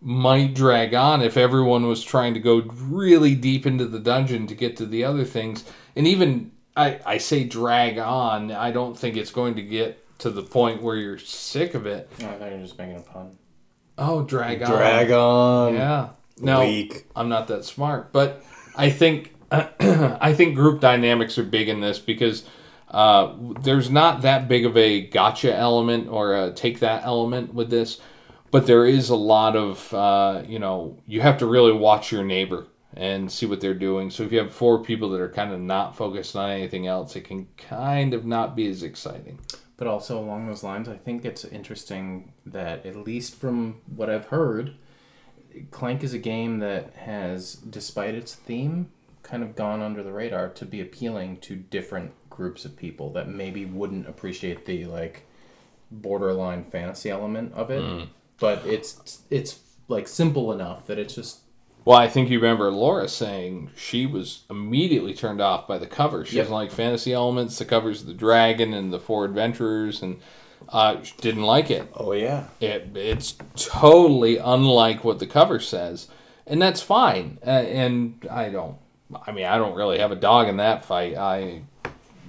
might drag on if everyone was trying to go really deep into the dungeon to get to the other things. And even I, I say drag on, I don't think it's going to get to the point where you're sick of it. I thought you were just making a pun. Oh, drag on. Drag on. Yeah. No, Weak. I'm not that smart, but I think <clears throat> I think group dynamics are big in this because uh, there's not that big of a gotcha element or a take that element with this, but there is a lot of uh, you know you have to really watch your neighbor and see what they're doing. So if you have four people that are kind of not focused on anything else, it can kind of not be as exciting. But also along those lines, I think it's interesting that at least from what I've heard, Clank is a game that has, despite its theme, kind of gone under the radar to be appealing to different groups of people that maybe wouldn't appreciate the like borderline fantasy element of it. Hmm. But it's it's like simple enough that it's just Well, I think you remember Laura saying she was immediately turned off by the cover. She Yep. doesn't like fantasy elements. The covers of the dragon and the four adventurers, and uh, didn't like it. Oh yeah. it. It's totally unlike what the cover says, and that's fine. Uh, and I don't. I mean, I don't really have a dog in that fight. I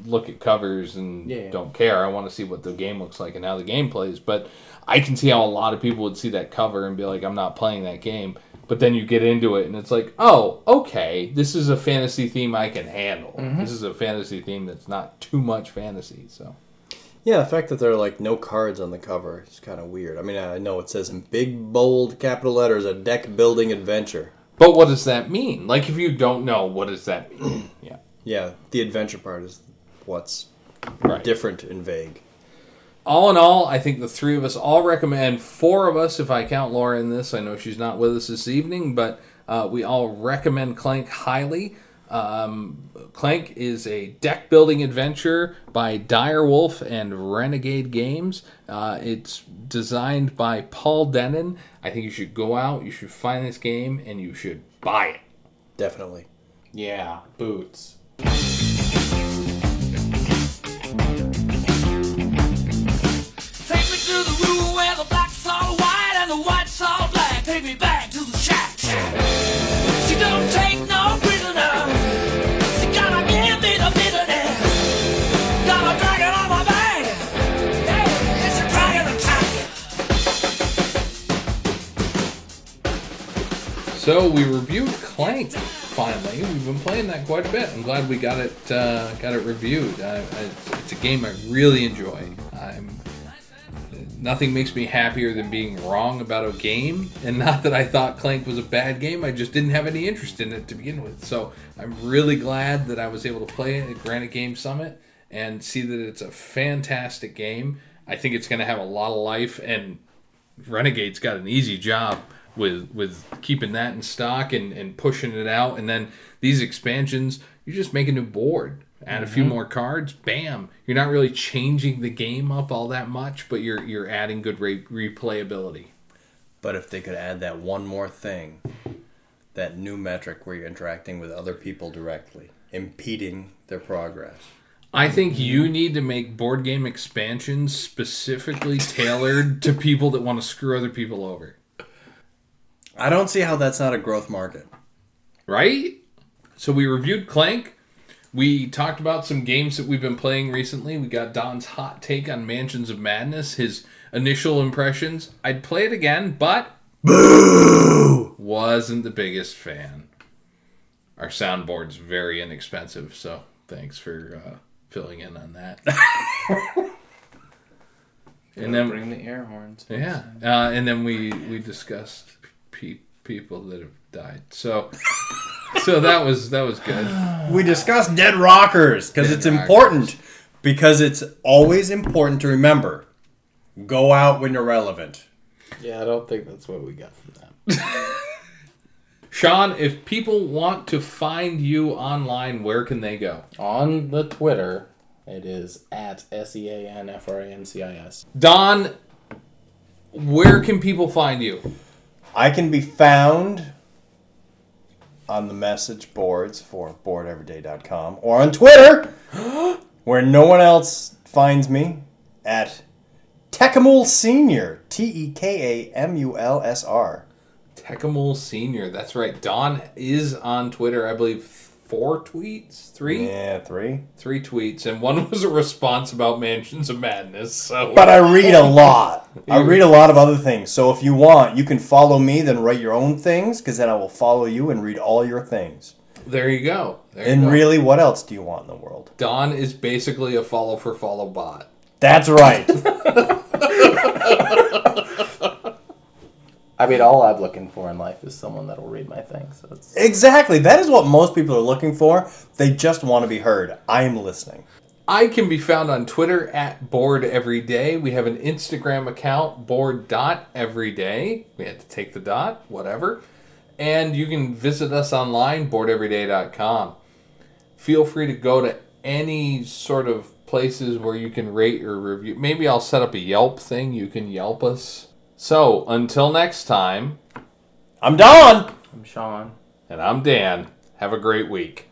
look at covers and Yeah, don't care. I want to see what the game looks like and how the game plays. But I can see how a lot of people would see that cover and be like, "I'm not playing that game." But then you get into it and it's like, "Oh, okay, this is a fantasy theme I can handle. Mm-hmm. This is a fantasy theme that's not too much fantasy." So Yeah, the fact that there are like no cards on the cover is kind of weird. I mean, I know it says in big bold capital letters a deck building adventure. But what does that mean? Like, if you don't know, what does that mean? <clears throat> yeah, Yeah, the adventure part is what's right. different and vague. all in all, I think the three of us all recommend. Four of us, if I count Laura in this, I know she's not with us this evening, but uh, we all recommend Clank highly. Um, Clank is a deck building adventure by Direwolf and Renegade Games. Uh, it's designed by Paul Dennen. I think you should go out, you should find this game, and you should buy it. Definitely. yeah, boots. Take me to the room where the black's all white and the white's all black. Take me back So we reviewed Clank. Finally, we've been playing that quite a bit. I'm glad we got it uh, got it reviewed. I, I, it's a game I really enjoy. I'm nothing makes me happier than being wrong about a game, and not that I thought Clank was a bad game. I just didn't have any interest in it to begin with. So I'm really glad that I was able to play it at Granite Game Summit and see that it's a fantastic game. I think it's going to have a lot of life, and Renegade's got an easy job with with keeping that in stock and, and pushing it out. And then these expansions, you just make a new board. Add a few mm-hmm. more cards, bam. You're not really changing the game up all that much, but you're you're adding good re- replayability. But if they could add that one more thing, that new metric where you're interacting with other people directly, impeding their progress. I think you need to make board game expansions specifically tailored to people that want to screw other people over. I don't see how that's not a growth market. Right? So we reviewed Clank. We talked about some games that we've been playing recently. We got Don's hot take on Mansions of Madness, his initial impressions. I'd play it again, but Boo! wasn't the biggest fan. Our soundboard's very inexpensive, so thanks for uh, filling in on that. <laughs> and then bring the air horns. yeah, uh, and then we we discussed pe- people that have died. So so that was that was good. We discussed dead rockers because it's rockers. important. Because it's always important to remember. Go out when you're relevant. Yeah, I don't think that's what we got from that. <laughs> Sean, if people want to find you online, where can they go? On the Twitter, it is at S E A N F R A N C I S. Don, where can people find you? I can be found on the message boards for boardeveryday.com or on Twitter, <gasps> where no one else finds me, at Tekamul Senior. T E K A M U L S R. Tekamul Senior. That's right. Don is on Twitter. I believe four tweets, three, Yeah, three. three tweets, and one <laughs> was a response about Mansions of Madness. So But I read a lot. I read a lot of other things. So if you want, you can follow me, then write your own things, because then I will follow you and read all your things. there you go. There you And go. really, what else do you want in the world? Don is basically a follow for follow bot. That's right. <laughs> I mean, all I'm looking for in life is someone that'll read my thing. So it's exactly. That is what most people are looking for. They just want to be heard. I am listening. I can be found on Twitter at board every day. We have an Instagram account, board dot every day. We had to take the dot, whatever. And you can visit us online, boardeveryday.com. Feel free to go to any sort of places where you can rate or review. Maybe I'll set up a Yelp thing. You can Yelp us. So until next time, I'm Don. I'm Sean. and I'm Dan. Have a great week.